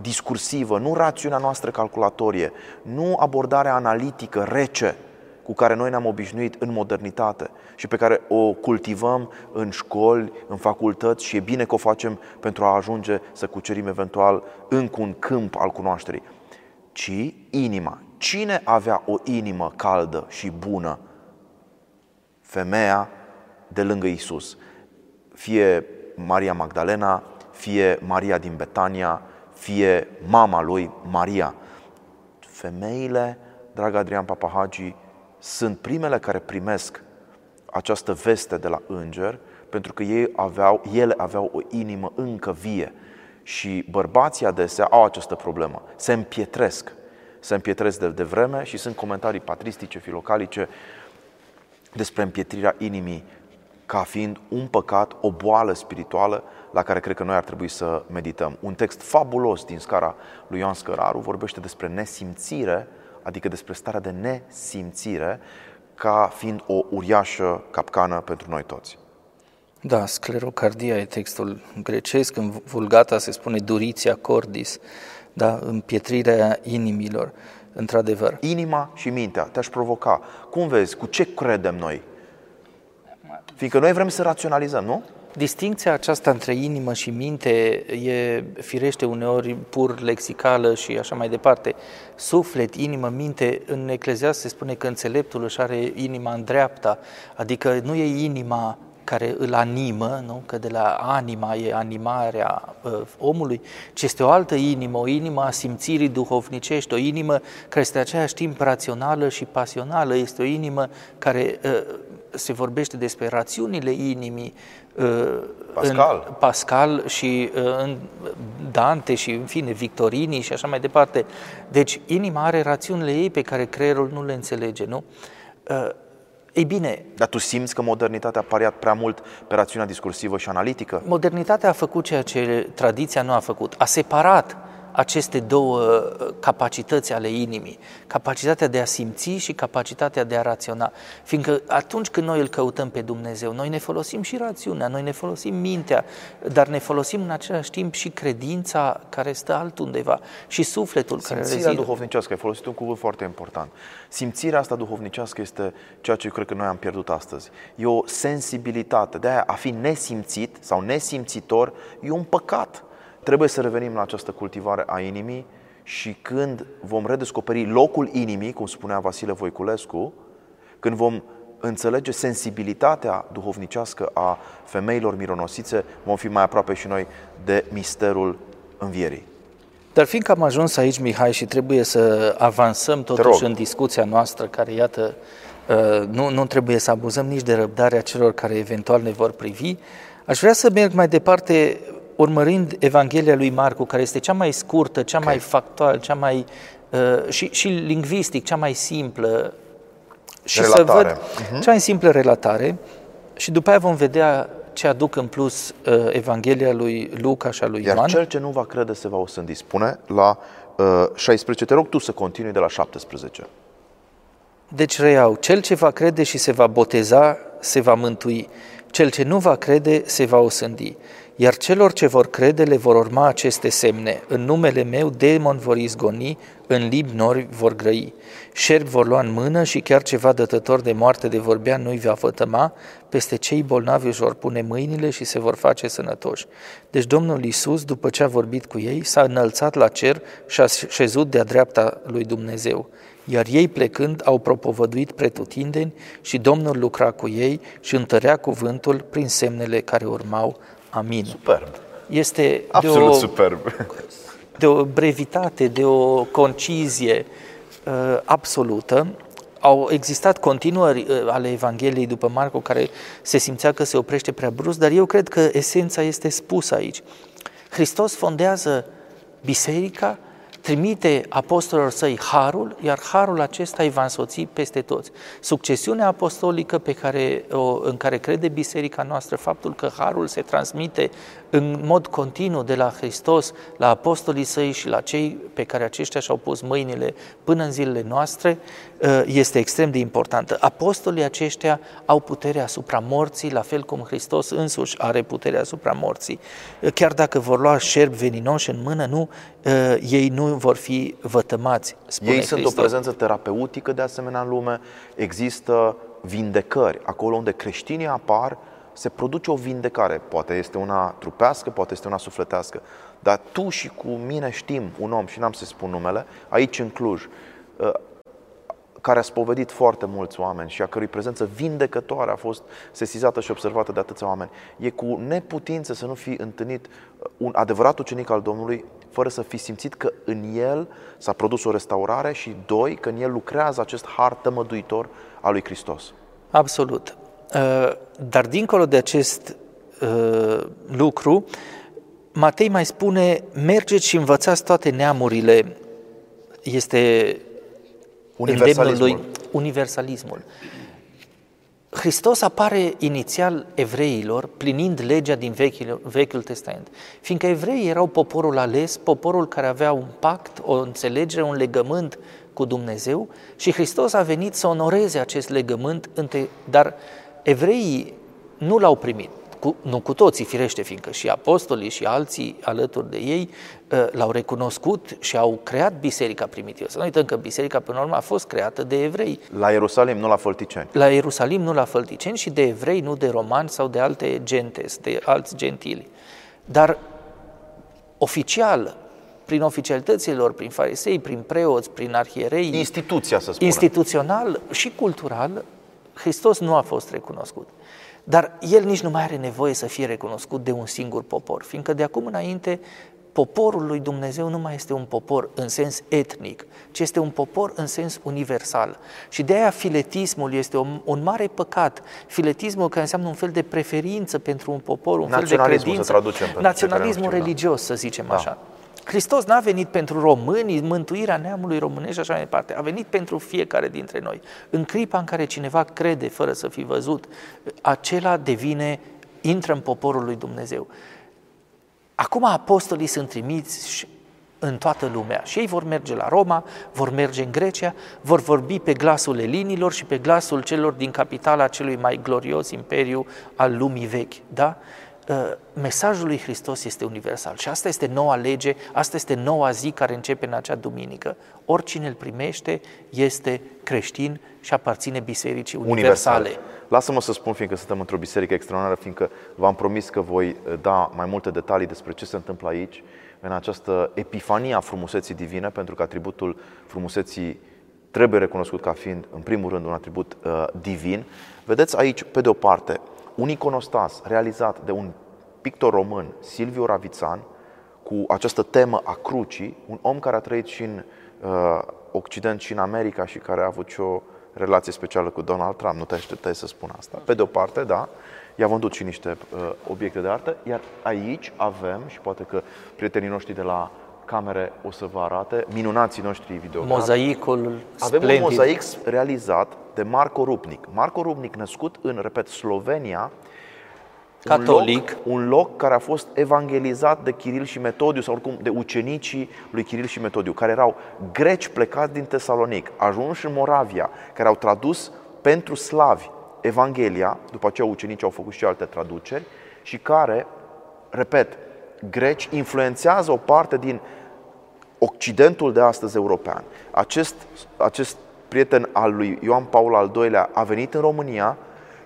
discursivă, nu rațiunea noastră calculatorie, nu abordarea analitică rece cu care noi ne-am obișnuit în modernitate și pe care o cultivăm în școli, în facultăți și e bine că o facem pentru a ajunge să cucerim eventual încă un câmp al cunoașterii, ci inima. Cine avea o inimă caldă și bună? Femeia de lângă Isus. Fie Maria Magdalena, fie Maria din Betania, fie mama lui Maria. Femeile, dragă Adrian Papahagi, sunt primele care primesc această veste de la înger, pentru că ei aveau, ele aveau o inimă încă vie. Și bărbații adesea au această problemă, se împietresc se împietresc de, de vreme și sunt comentarii patristice, filocalice despre împietrirea inimii ca fiind un păcat, o boală spirituală la care cred că noi ar trebui să medităm. Un text fabulos din scara lui Ioan Scăraru vorbește despre nesimțire, adică despre starea de nesimțire, ca fiind o uriașă capcană pentru noi toți. Da, sclerocardia e textul grecesc, în vulgata se spune duriția cordis, da, împietrirea inimilor, într-adevăr. Inima și mintea te-aș provoca. Cum vezi, cu ce credem noi? Fiindcă noi vrem să raționalizăm, nu? Distinția aceasta între inimă și minte e firește uneori pur lexicală și așa mai departe. Suflet, inimă, minte, în Ecleziast se spune că înțeleptul își are inima în dreapta, adică nu e inima care îl animă, nu? că de la anima e animarea uh, omului, ci este o altă inimă, o inimă a simțirii duhovnicești, o inimă care este aceeași timp rațională și pasională, este o inimă care uh, se vorbește despre rațiunile inimii, uh, Pascal. În Pascal și uh, în Dante și, în fine, Victorini și așa mai departe. Deci, inima are rațiunile ei pe care creierul nu le înțelege, nu? Uh, Ei bine, Dar tu simți că modernitatea a pariat prea mult pe rațiunea discursivă și analitică? modernitatea a făcut ceea ce tradiția nu a făcut. A separat aceste două uh, capacități ale inimii, capacitatea de a simți și capacitatea de a raționa. Fiindcă atunci când noi îl căutăm pe Dumnezeu, noi ne folosim și rațiunea, noi ne folosim mintea, dar ne folosim în același timp și credința care stă altundeva și sufletul care Simțirea rezidă. duhovnicească, ai folosit un cuvânt foarte important. Simțirea asta duhovnicească este ceea ce eu cred că noi am pierdut astăzi. E o sensibilitate, de aia a fi nesimțit sau nesimțitor e un păcat. Trebuie să revenim la această cultivare a inimii și când vom redescoperi locul inimii, cum spunea Vasile Voiculescu, când vom înțelege sensibilitatea duhovnicească a femeilor mironosițe, vom fi mai aproape și noi de misterul învierii. Dar fiindcă am ajuns aici, Mihai, și trebuie să avansăm rog. totuși în discuția noastră, care, iată, uh, nu, nu trebuie să abuzăm nici de răbdarea celor care eventual ne vor privi, aș vrea să merg mai departe urmărind Evanghelia lui Marcu, care este cea mai scurtă, cea mai factuală, cea mai uh, și, și lingvistic, cea mai simplă și Relatare. să văd cea mai simplă relatare și după aia vom vedea ce aduc în plus uh, Evanghelia lui Luca și a lui Iar Ioan. cel ce nu va crede se va osândi. Spune la uh, 16. Te rog tu să continui de la 17. Deci reiau, cel ce va crede și se va boteza, se va mântui. Cel ce nu va crede, se va osândi. Iar celor ce vor crede le vor urma aceste semne. În numele meu demon vor izgoni, în limbi nori vor grăi. Șerpi vor lua în mână și chiar ceva dătător de moarte de vorbea nu-i va vătăma, peste cei bolnavi își vor pune mâinile și se vor face sănătoși. Deci Domnul Iisus, după ce a vorbit cu ei, s-a înălțat la cer și a șezut de-a dreapta lui Dumnezeu. Iar ei plecând au propovăduit pretutindeni și Domnul lucra cu ei și întărea cuvântul prin semnele care urmau. Amin. Superb. Este de Absolut o, superb. de o brevitate, de o concizie uh, absolută. Au existat continuări uh, ale Evangheliei după Marco care se simțea că se oprește prea brusc, dar eu cred că esența este spusă aici. Hristos fondează biserica, trimite apostolilor săi harul, iar harul acesta îi va însoți peste toți. Succesiunea apostolică pe care, o, în care crede biserica noastră, faptul că harul se transmite în mod continuu de la Hristos la apostolii săi și la cei pe care aceștia și-au pus mâinile până în zilele noastre, este extrem de importantă. Apostolii aceștia au putere asupra morții, la fel cum Hristos însuși are putere asupra morții. Chiar dacă vor lua șerpi veninoși în mână, nu, ei nu vor fi vătămați, spune Ei Hristos. sunt o prezență terapeutică de asemenea în lume. Există vindecări. Acolo unde creștinii apar, se produce o vindecare. Poate este una trupească, poate este una sufletească. Dar tu și cu mine știm un om, și n-am să spun numele, aici în Cluj, uh, care a spovedit foarte mulți oameni și a cărui prezență vindecătoare a fost sesizată și observată de atâția oameni. E cu neputință să nu fi întâlnit un adevărat ucenic al Domnului fără să fi simțit că în el s-a produs o restaurare și, doi, că în el lucrează acest har tămăduitor al lui Hristos. Absolut. Dar dincolo de acest lucru, Matei mai spune, mergeți și învățați toate neamurile. Este Universalismul. lui universalismul. Hristos apare inițial evreilor, plinind legea din Vechiul, Vechiul Testament, fiindcă evreii erau poporul ales, poporul care avea un pact, o înțelegere, un legământ cu Dumnezeu și Hristos a venit să onoreze acest legământ, dar evreii nu l-au primit. Cu, nu cu toții, firește, fiindcă și apostolii și alții alături de ei l-au recunoscut și au creat biserica primitivă. Să nu uităm că biserica, până la urmă, a fost creată de evrei. La Ierusalim, nu la Fălticeni. La Ierusalim, nu la Fălticeni și de evrei, nu de romani sau de alte gentes, de alți gentili. Dar oficial, prin oficialitățile lor, prin farisei, prin preoți, prin arhierei, Instituția, să spunem. instituțional și cultural, Hristos nu a fost recunoscut. Dar el nici nu mai are nevoie să fie recunoscut de un singur popor, fiindcă de acum înainte poporul lui Dumnezeu nu mai este un popor în sens etnic, ci este un popor în sens universal. Și de aia filetismul este un, un mare păcat. Filetismul care înseamnă un fel de preferință pentru un popor, un fel de credință. Să traducem naționalismul religios, să zicem da. așa. Hristos n-a venit pentru români, mântuirea neamului românesc și așa mai departe. A venit pentru fiecare dintre noi. În clipa în care cineva crede fără să fi văzut, acela devine, intră în poporul lui Dumnezeu. Acum apostolii sunt trimiți în toată lumea. Și ei vor merge la Roma, vor merge în Grecia, vor vorbi pe glasul elinilor și pe glasul celor din capitala celui mai glorios imperiu al lumii vechi. Da? Ă, mesajul lui Hristos este universal și asta este noua lege, asta este noua zi care începe în acea duminică. Oricine îl primește este creștin și aparține bisericii universale. Universal. Lasă-mă să spun, fiindcă suntem într-o biserică extraordinară, fiindcă v-am promis că voi da mai multe detalii despre ce se întâmplă aici în această epifanie a frumuseții divine, pentru că atributul frumuseții trebuie recunoscut ca fiind, în primul rând, un atribut uh, divin. Vedeți aici, pe de o parte, un iconostas realizat de un pictor român, Silviu Ravițan, cu această temă a crucii, un om care a trăit și în uh, Occident și în America și care a avut și o relație specială cu Donald Trump, nu te așteptai să spun asta. Pe de o parte, da, i-a vândut și niște uh, obiecte de artă, iar aici avem, și poate că prietenii noștri de la camere o să vă arate, minunații noștri video. Mozaicul Avem splendid. un mozaic realizat de Marco Rupnik. Marco Rupnik, născut în, repet, Slovenia, catolic. Un loc, un loc care a fost evangelizat de Chiril și Metodiu, sau oricum de ucenicii lui Chiril și Metodiu, care erau greci plecați din Tesalonic, ajunși în Moravia, care au tradus pentru slavi Evanghelia, după aceea ucenicii au făcut și alte traduceri, și care, repet, greci influențează o parte din Occidentul de astăzi european. Acest, acest prieten al lui Ioan Paul al II-lea a venit în România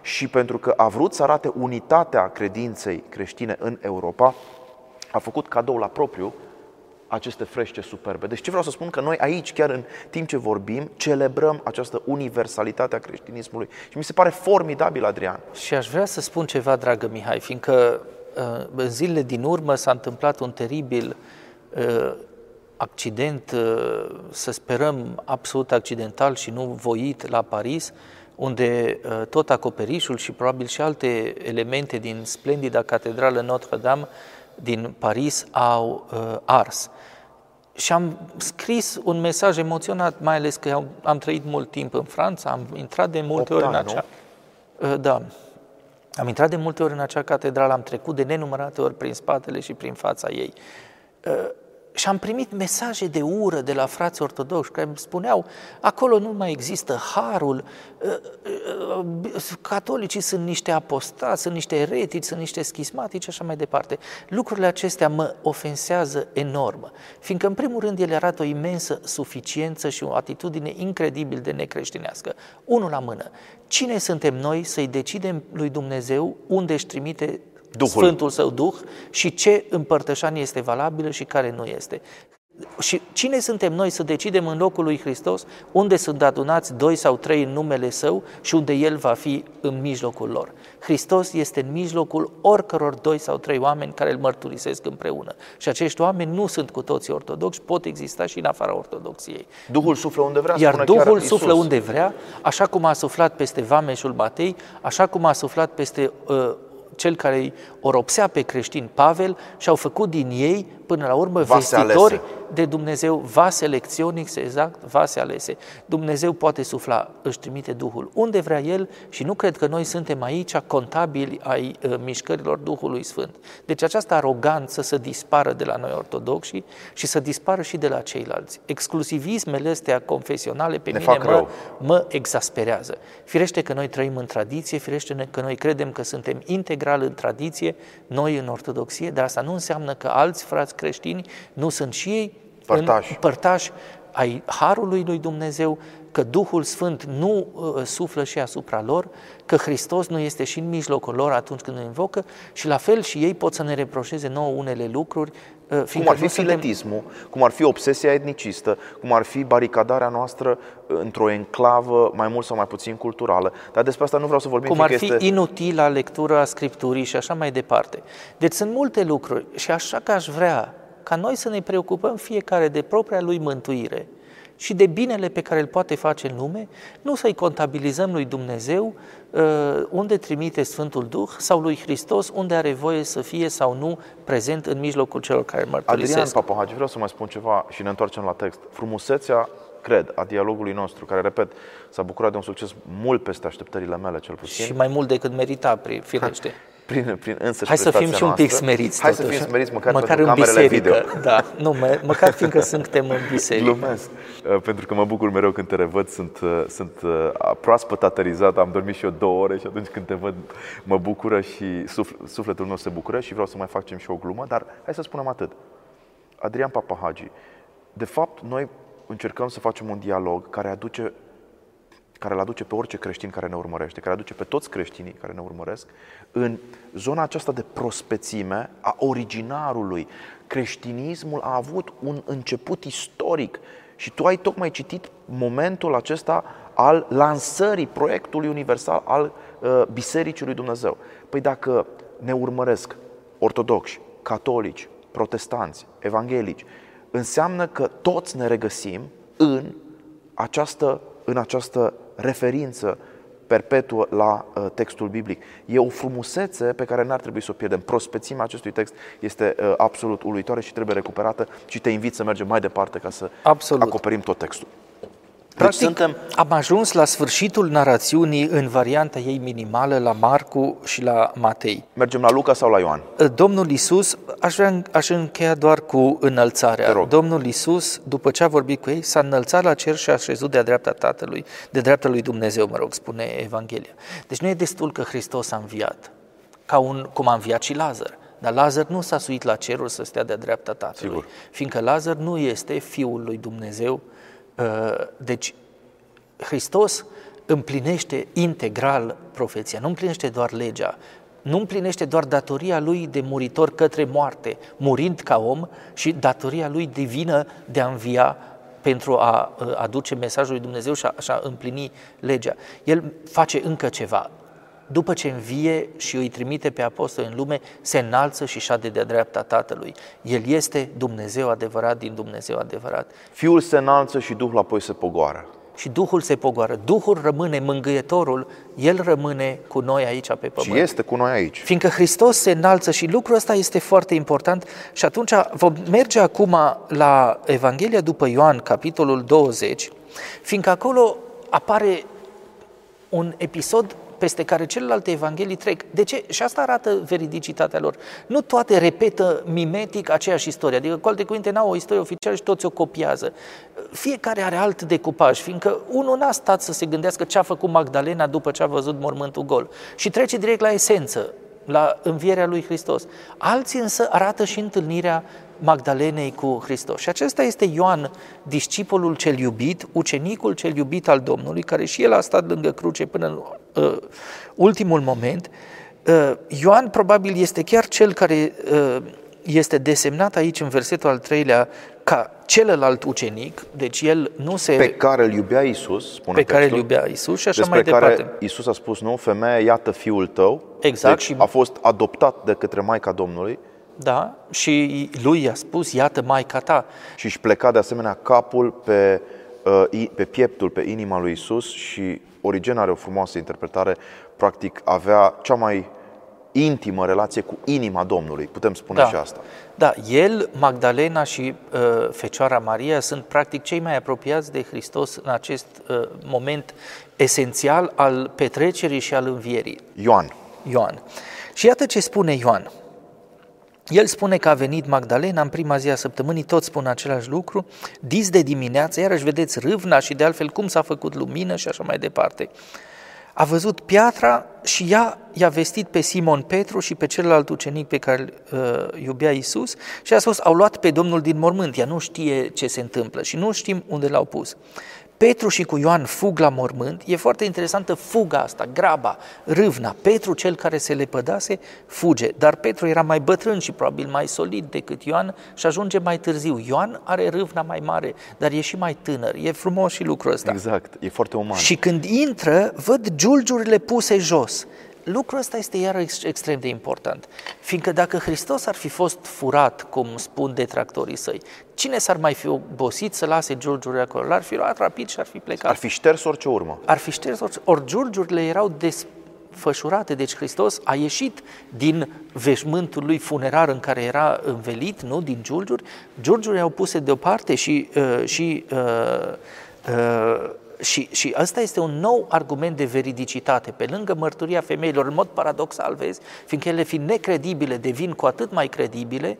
și pentru că a vrut să arate unitatea credinței creștine în Europa, a făcut cadou la propriu aceste frește superbe. Deci ce vreau să spun că noi aici, chiar în timp ce vorbim, celebrăm această universalitate a creștinismului și mi se pare formidabil, Adrian. Și aș vrea să spun ceva, dragă Mihai, fiindcă uh, în zilele din urmă s-a întâmplat un teribil uh, accident, uh, să sperăm absolut accidental și nu voit la Paris, unde tot acoperișul și probabil și alte elemente din splendida catedrală Notre-Dame din Paris au uh, ars. Și am scris un mesaj emoționat, mai ales că am, am trăit mult timp în Franța, am intrat de multe ori în acea... Uh, da. Am intrat de multe ori în acea catedrală, am trecut de nenumărate ori prin spatele și prin fața ei. Uh, și am primit mesaje de ură de la frați ortodoxi care îmi spuneau acolo nu mai există harul, ă, ă, catolicii sunt niște apostați, sunt niște eretici, sunt niște schismatici așa mai departe. Lucrurile acestea mă ofensează enorm, fiindcă în primul rând ele arată o imensă suficiență și o atitudine incredibil de necreștinească. Unul la mână. Cine suntem noi să-i decidem lui Dumnezeu unde își trimite Duhul. Sfântul Său Duh și ce împărtășanie este valabilă și care nu este. Și cine suntem noi să decidem în locul lui Hristos unde sunt adunați doi sau trei în numele Său și unde El va fi în mijlocul lor? Hristos este în mijlocul oricăror doi sau trei oameni care îl mărturisesc împreună. Și acești oameni nu sunt cu toții ortodoxi, pot exista și în afara ortodoxiei. Duhul suflă unde vrea, Iar Duhul suflă Iisus. unde vrea, așa cum a suflat peste Vameșul Matei, așa cum a suflat peste uh, cel care îi oropsea pe creștini Pavel și au făcut din ei, până la urmă, vase vestitori alese. De Dumnezeu, vase lecționix, exact, vase alese. Dumnezeu poate sufla, își trimite Duhul unde vrea El și nu cred că noi suntem aici contabili ai uh, mișcărilor Duhului Sfânt. Deci această aroganță să dispară de la noi ortodoxi și să dispară și de la ceilalți. Exclusivismele astea confesionale pe ne mine mă, mă exasperează. Firește că noi trăim în tradiție, firește că noi credem că suntem integral în tradiție, noi în ortodoxie, dar asta nu înseamnă că alți frați creștini nu sunt și ei părtași, părtași ai Harului lui Dumnezeu, că Duhul Sfânt nu uh, suflă și asupra lor, că Hristos nu este și în mijlocul lor atunci când îi invocă și la fel și ei pot să ne reproșeze nouă unele lucruri. Uh, cum ar fi filetismul, suntem... cum ar fi obsesia etnicistă, cum ar fi baricadarea noastră într-o enclavă mai mult sau mai puțin culturală. Dar despre asta nu vreau să vorbim. Cum ar fi este... inutilă lectura Scripturii și așa mai departe. Deci sunt multe lucruri și așa că aș vrea ca noi să ne preocupăm fiecare de propria lui mântuire și de binele pe care îl poate face în lume, nu să-i contabilizăm lui Dumnezeu uh, unde trimite Sfântul Duh sau lui Hristos unde are voie să fie sau nu prezent în mijlocul celor care mărturisesc. Adrian Papahagi, vreau să mai spun ceva și ne întoarcem la text. Frumusețea cred, a dialogului nostru, care, repet, s-a bucurat de un succes mult peste așteptările mele, cel puțin. Și mai mult decât merita, firește. Prin, prin însăși Hai să fim și un pic noastră. smeriți Hai totuși. să fim smeriți măcar, măcar pentru în camerele biserică. video. Da, nu, mă, măcar fiindcă suntem în biserică. Glumesc, Uh, pentru că mă bucur mereu când te revăd, sunt, uh, sunt uh, proaspăt aterizat, am dormit și eu două ore și atunci când te văd mă bucură și sufl- sufletul meu se bucură și vreau să mai facem și o glumă, dar hai să spunem atât. Adrian Papahagi, de fapt, noi încercăm să facem un dialog care aduce care îl aduce pe orice creștin care ne urmărește, care aduce pe toți creștinii care ne urmăresc în zona aceasta de prospețime a originarului. Creștinismul a avut un început istoric și tu ai tocmai citit momentul acesta al lansării proiectului universal al uh, Bisericii lui Dumnezeu. Păi dacă ne urmăresc ortodoxi, catolici, protestanți, evanghelici, înseamnă că toți ne regăsim în această, în această referință perpetuă la uh, textul biblic. E o frumusețe pe care n-ar trebui să o pierdem. Prospețimea acestui text este uh, absolut uluitoare și trebuie recuperată și te invit să mergem mai departe ca să Absolut. acoperim tot textul. Practic, Deci suntem am ajuns la sfârșitul narațiunii în varianta ei minimală la Marcu și la Matei. Mergem la Luca sau la Ioan? Domnul Isus, aș vrea aș încheia doar cu înălțarea. Te rog. Domnul Isus, după ce a vorbit cu ei, s-a înălțat la cer și a așezut de-a dreapta Tatălui, de dreapta lui Dumnezeu, mă rog, spune Evanghelia. Deci nu e destul că Hristos a înviat, ca un, cum a înviat și Lazar. Dar Lazar nu s-a suit la cerul să stea de-a dreapta Tatălui, Sigur. fiindcă Lazar nu este Fiul lui Dumnezeu. Uh, Deci Hristos împlinește integral profeția, nu împlinește doar legea, nu împlinește doar datoria lui de muritor către moarte, murind ca om, și datoria lui divină de a învia pentru a uh, aduce mesajul lui Dumnezeu și a, și a împlini legea. El face încă ceva. După ce învie și îi trimite pe apostoli în lume, se înalță și șade de-a dreapta Tatălui. El este Dumnezeu adevărat din Dumnezeu adevărat. Fiul se înalță și Duhul apoi se pogoară. Și Duhul se pogoară. Duhul rămâne mângâietorul, El rămâne cu noi aici pe pământ. Și este cu noi aici. Fiindcă Hristos se înalță și lucrul ăsta este foarte important și atunci vom merge acum la Evanghelia după Ioan, capitolul 20, fiindcă acolo apare un episod peste care celelalte evanghelii trec. De ce? Și asta arată veridicitatea lor. Nu toate repetă mimetic aceeași istorie, adică cu alte cuvinte n-au o istorie oficială și toți o copiază. Fiecare are alt decupaj, fiindcă unul n-a stat să se gândească ce a făcut Magdalena după ce a văzut mormântul gol și trece direct la esență, la învierea lui Hristos. Alții însă arată și întâlnirea Magdalenei cu Hristos. Și acesta este Ioan, discipolul cel iubit, ucenicul cel iubit al Domnului, care și el a stat lângă cruce până în uh, ultimul moment. Uh, Ioan probabil este chiar cel care uh, este desemnat aici în versetul al treilea ca celălalt ucenic, deci el nu se... Pe care îl iubea Isus, spune pe care îl textul, iubea Isus și așa despre mai departe. care Isus a spus, nu, femeie, iată fiul tău. Exact, Deci și- a fost adoptat de către Maica Domnului Da, și lui i-a spus, iată Maica ta. și își pleca de asemenea capul pe, uh, i- pe pieptul, pe inima lui Isus și Origen are o frumoasă interpretare, practic avea cea mai intimă relație cu inima Domnului, putem spune Da. și asta. Da, el, Magdalena și uh, Fecioara Maria sunt practic cei mai apropiați de Hristos în acest uh, moment esențial al petrecerii și al învierii. Ioan, Ioan. Și iată ce spune Ioan. El spune că a venit Magdalena în prima zi a săptămânii, toți spun același lucru, dis de dimineață, iarăși vedeți râvna și de altfel cum s-a făcut lumină și așa mai departe. A văzut piatra și ea i-a vestit pe Simon Petru și pe celălalt ucenic pe care îl uh, iubea Isus și a spus, au luat pe Domnul din mormânt, ea nu știe ce se întâmplă și nu știm unde l-au pus. Petru și cu Ioan fug la mormânt, e foarte interesantă fuga asta, graba, râvna. Petru, cel care se lepădase, fuge, dar Petru era mai bătrân și probabil mai solid decât Ioan și ajunge mai târziu. Ioan are râvna mai mare, dar e și mai tânăr, e frumos și lucrul ăsta. exact, e foarte uman. Și când intră, văd giulgiurile puse jos. Lucrul ăsta este iar ex- extrem de important, fiindcă dacă Hristos ar fi fost furat, cum spun detractorii săi, cine s-ar mai fi obosit să lase giurgiurile acolo? L-ar fi luat rapid și ar fi plecat. Ar fi șters orice urmă. Ar fi șters orice. Ori giurgiurile erau desfășurate, deci Hristos a ieșit din veșmântul lui funerar în care era învelit, nu, din giurgiuri, giurgiurile au puse deoparte și, uh, și uh, uh, și, și ăsta este un nou argument de veridicitate, pe lângă mărturia femeilor, în mod paradoxal, vezi, fiindcă ele fiind necredibile, devin cu atât mai credibile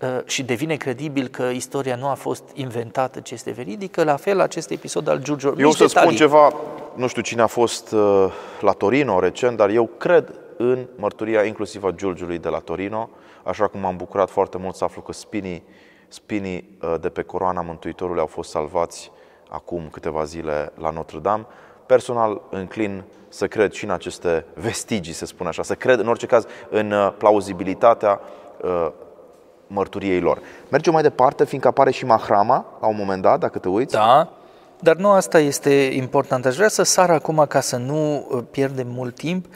uh, și devine credibil că istoria nu a fost inventată, ce este veridică, la fel acest episod al Giurgior. Eu o să spun ceva, nu știu cine a fost uh, la Torino recent, dar eu cred în mărturia inclusiv a Giurgiului de la Torino, așa cum m-am bucurat foarte mult să aflu că spinii, spinii uh, de pe coroana Mântuitorului au fost salvați acum câteva zile la Notre-Dame. Personal înclin să cred și în aceste vestigii, să spun așa, să cred în orice caz în uh, plauzibilitatea uh, mărturiei lor. Mergem mai departe, fiindcă apare și Mahrama la un moment dat, dacă te uiți. Da, dar nu asta este important. Aș vrea să sar acum ca să nu uh, pierdem mult timp.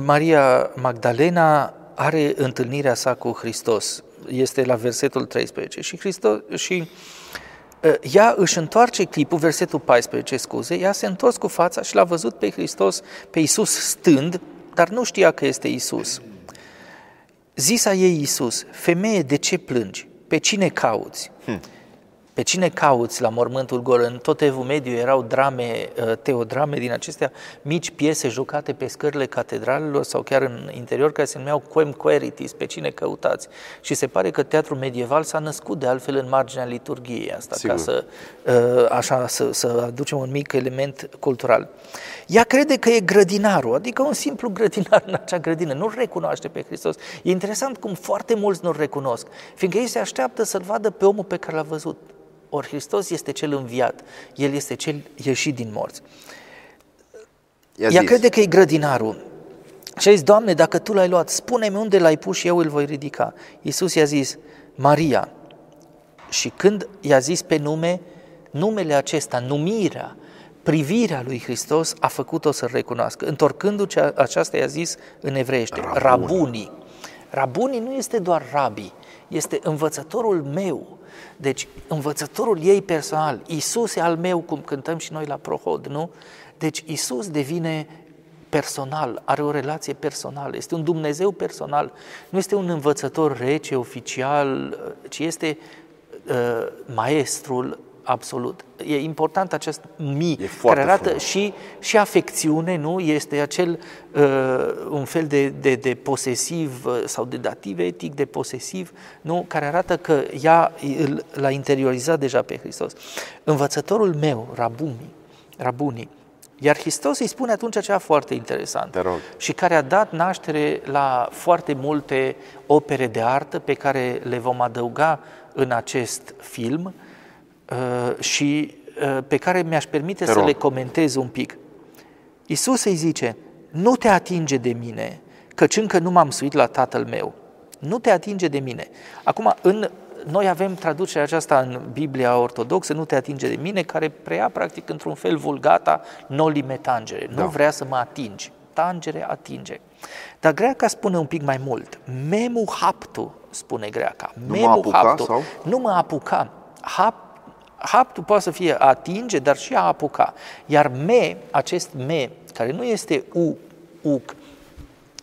Maria Magdalena are întâlnirea sa cu Hristos. Este la versetul 13. Și, Hristos, și Ă, ea își întoarce clipul, versetul 14, scuze, ea se întors cu fața și l-a văzut pe Hristos, pe Iisus stând, dar nu știa că este Iisus. Zisa ei Iisus, femeie, de ce plângi? Pe cine cauți? Hmm. Pe cine cauți la mormântul gol? În tot evul mediu erau drame, uh, teodrame din acestea mici piese jucate pe scările catedralelor sau chiar în interior care se numeau Quem Queritis, pe cine căutați. Și se pare că teatrul medieval s-a născut de altfel în marginea liturgiei asta, Sigur. ca să, uh, așa, să, să aducem un mic element cultural. Ea crede că e grădinarul, adică un simplu grădinar în acea grădină, nu-L recunoaște pe Hristos. E interesant cum foarte mulți nu-L recunosc, fiindcă ei se așteaptă să-L vadă pe omul pe care l-a văzut. Ori Hristos este cel înviat, El este cel ieșit din morți. Ea crede că e grădinarul. Și a zis, Doamne, dacă Tu l-ai luat, spune-mi unde l-ai pus și eu îl voi ridica. Iisus i-a zis, Maria. Și când i-a zis pe nume, numele acesta, numirea, privirea lui Hristos a făcut-o să-L recunoască. Întorcându-se aceasta i-a zis în evreiește, Rabuni. Rabunii. Rabunii nu este doar rabi, este învățătorul meu, deci, învățătorul ei personal, Isus e al meu, cum cântăm și noi la Prohod, nu? Deci, Isus devine personal, are o relație personală, este un Dumnezeu personal, nu este un învățător rece, oficial, ci este uh, maestrul absolut. E important acest mi, care arată frumos. și, și afecțiune, nu? Este acel uh, un fel de, de, de posesiv uh, sau de dativ etic, de posesiv, nu? Care arată că ea l-a interiorizat deja pe Hristos. Învățătorul meu, Rabuni, Rabuni, iar Hristos îi spune atunci ceva foarte interesant și care a dat naștere la foarte multe opere de artă pe care le vom adăuga în acest film, uh, Uh, și uh, pe care mi-aș permite Te să rog. le comentez un pic. Isus îi zice, nu te atinge de mine, căci încă nu m-am suit la tatăl meu. Nu te atinge de mine. Acum, în, noi avem traducerea aceasta în Biblia ortodoxă, nu te atinge de mine, care preia practic într-un fel vulgata nolime tangere. Da. Nu vrea să mă atingi. Tangere, atinge. Dar greaca spune un pic mai mult. Memu haptu, spune greaca. Nu Memu mă apuca, haptu. Sau? Nu mă apuca. Hap Haptul poate să fie a atinge, dar și a apuca. Iar me, acest me, care nu este u, uc,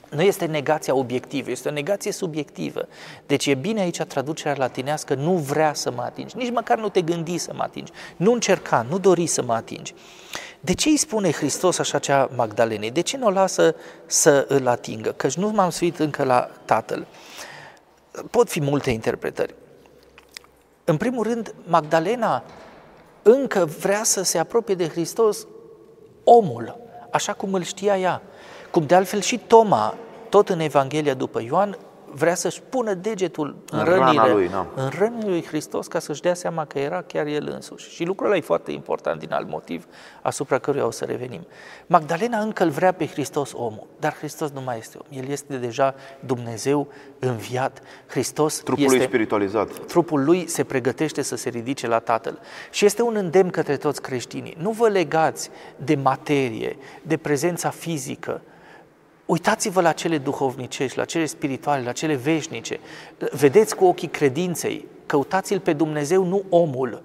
nu este negația obiectivă, este o negație subiectivă. Deci e bine aici traducerea latinească, nu vrea să mă atingi, nici măcar nu te gândi să mă atingi, nu încerca, nu dori să mă atingi. De ce îi spune Hristos așa cea Magdalenei? De ce nu o lasă să îl atingă? Căci nu m-am suit încă la Tatăl. Pot fi multe interpretări. În primul rând, Magdalena încă vrea să se apropie de Hristos omul, așa cum îl știa ea. Cum de altfel și Toma, tot în Evanghelia după Ioan, vrea să-și pună degetul în, în rănile, lui, da. în rănile lui Hristos ca să-și dea seama că era chiar el însuși. Și lucrul ăla e foarte important din alt motiv asupra căruia o să revenim. Magdalena încă îl vrea pe Hristos omul, dar Hristos nu mai este om. El este deja Dumnezeu înviat. Hristos Trupul este, lui spiritualizat. Trupul lui se pregătește să se ridice la Tatăl. Și este un îndemn către toți creștinii. Nu vă legați de materie, de prezența fizică, Uitați-vă la cele duhovnicești, la cele spirituale, la cele veșnice. Vedeți cu ochii credinței. Căutați-l pe Dumnezeu, nu omul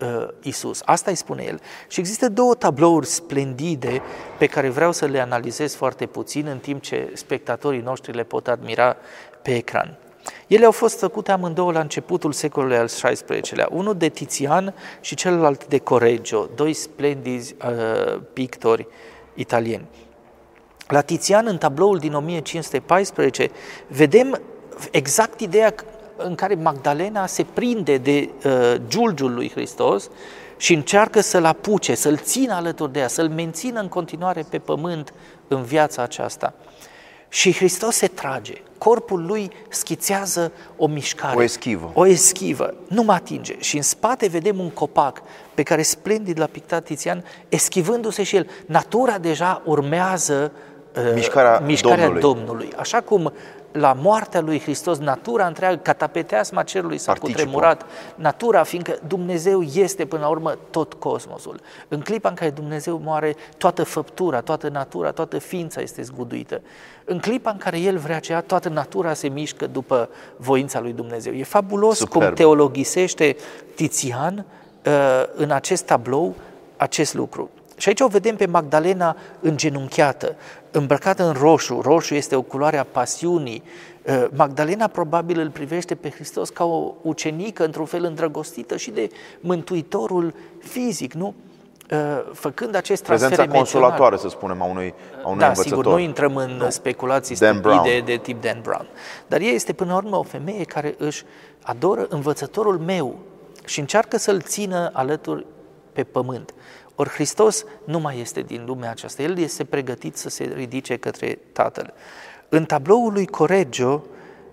uh, Isus. Asta îi spune el. Și există două tablouri splendide pe care vreau să le analizez foarte puțin în timp ce spectatorii noștri le pot admira pe ecran. Ele au fost făcute amândouă la începutul secolului al XVI-lea, unul de Tizian și celălalt de Correggio, doi splendizi uh, pictori italieni. La Tizian, în tabloul din 1514, vedem exact ideea în care Magdalena se prinde de uh, giulgiul lui Hristos și încearcă să-l apuce, să-l țină alături de ea, să-l mențină în continuare pe pământ în viața aceasta. Și Hristos se trage, corpul lui schițează o mișcare. O eschivă. O eschivă, nu mă atinge. Și în spate vedem un copac pe care splendid l-a pictat Tizian, eschivându-se și el. Natura deja urmează uh, mișcarea, mișcarea Domnului. Domnului. Așa cum la moartea lui Hristos, natura întreagă, catapeteasma cerului s-a Participă. cutremurat, natura, fiindcă Dumnezeu este până la urmă tot cosmosul. În clipa în care Dumnezeu moare, toată făptura, toată natura, toată ființa este zguduită. În clipa în care El vrea cea, toată natura se mișcă după voința lui Dumnezeu. E fabulos Superb. cum teologisește Tizian uh, în acest tablou acest lucru. Și aici o vedem pe Magdalena îngenunchiată, îmbrăcată în roșu. Roșu este o culoare a pasiunii. Uh, Magdalena probabil îl privește pe Hristos ca o ucenică, într-un fel îndrăgostită și de Mântuitorul fizic, nu? Uh, Făcând acest transfer Prezența emoțional. consolatoare, să spunem, a unui, a unui Da, învățător. sigur, nu intrăm în nu. speculații Dan stupide Brown. de tip Dan Brown. Dar ea este până la urmă o femeie care își adoră învățătorul meu și încearcă să-l țină alături pe pământ. Ori Hristos nu mai este din lumea aceasta, El este pregătit să se ridice către Tatăl. În tabloul lui Correggio,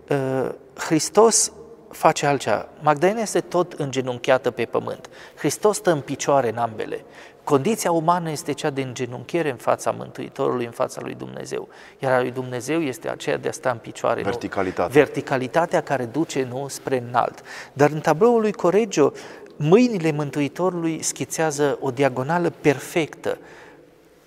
uh, Hristos face altceva. Magdalena este tot îngenunchiată pe pământ. Hristos stă în picioare în ambele. Condiția umană este cea de îngenunchiere în fața Mântuitorului, în fața lui Dumnezeu. Iar a lui Dumnezeu este aceea de a sta în picioare. nu? Verticalitate. Verticalitatea care duce nu spre înalt. Dar în tabloul lui Correggio, mâinile Mântuitorului schițează o diagonală perfectă.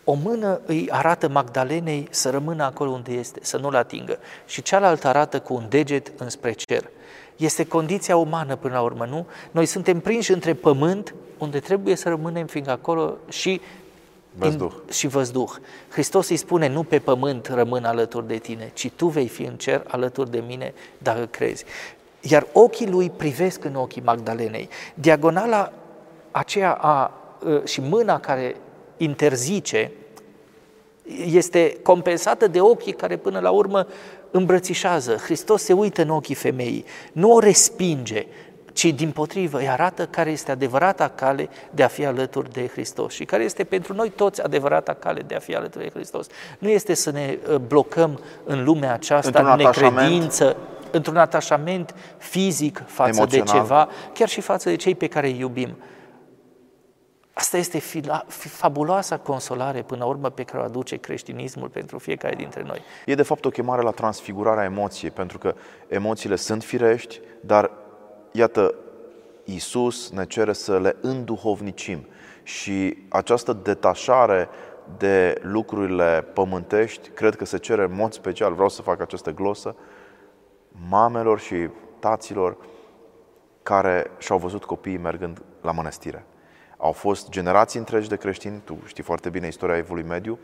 O mână îi arată Magdalenei să rămână acolo unde este, să nu-l atingă. Și cealaltă arată cu un deget înspre cer. Este condiția umană până la urmă, nu? Noi suntem prinși între pământ, unde trebuie să rămânem, fiindcă acolo și Văzduh. și văzduh. Hristos îi spune, nu pe pământ rămân alături de tine, ci tu vei fi în cer alături de mine dacă crezi. Iar ochii lui privesc în ochii Magdalenei. Diagonala aceea a, și mâna care interzice este compensată de ochii care până la urmă îmbrățișează. Hristos se uită în ochii femeii, nu o respinge, ci din potrivă îi arată care este adevărata cale de a fi alături de Hristos și care este pentru noi toți adevărata cale de a fi alături de Hristos. Nu este să ne uh, blocăm în lumea aceasta, Într-un în atașament. necredință, într-un atașament fizic față Emoțional. de ceva, chiar și față de cei pe care îi iubim. Asta este fila, fabuloasa consolare până la urmă pe care o aduce creștinismul pentru fiecare dintre noi. E de fapt o chemare la transfigurarea emoției, pentru că emoțiile sunt firești, dar iată, Iisus ne cere să le înduhovnicim și această detașare de lucrurile pământești, cred că se cere în mod special, vreau să fac această glosă, mamelor și taților care și-au văzut copiii mergând la mănăstire. Au fost generații întregi de creștini, tu știi foarte bine istoria Evului Mediu,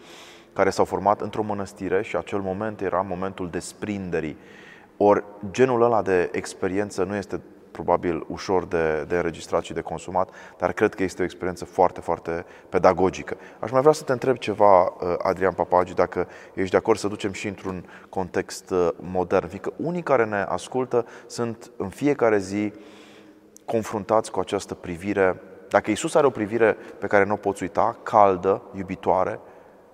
care s-au format într-o mănăstire și acel moment era momentul desprinderii. Ori genul ăla de experiență nu este probabil ușor de, de înregistrat și de consumat, dar cred că este o experiență foarte, foarte pedagogică. Aș mai vrea să te întreb ceva, uh, Adrian Papagi, dacă ești de acord să ducem și într-un context uh, modern, fiindcă unii care ne ascultă sunt în fiecare zi confruntați cu această privire. Dacă Isus are o privire pe care nu o poți uita, caldă, iubitoare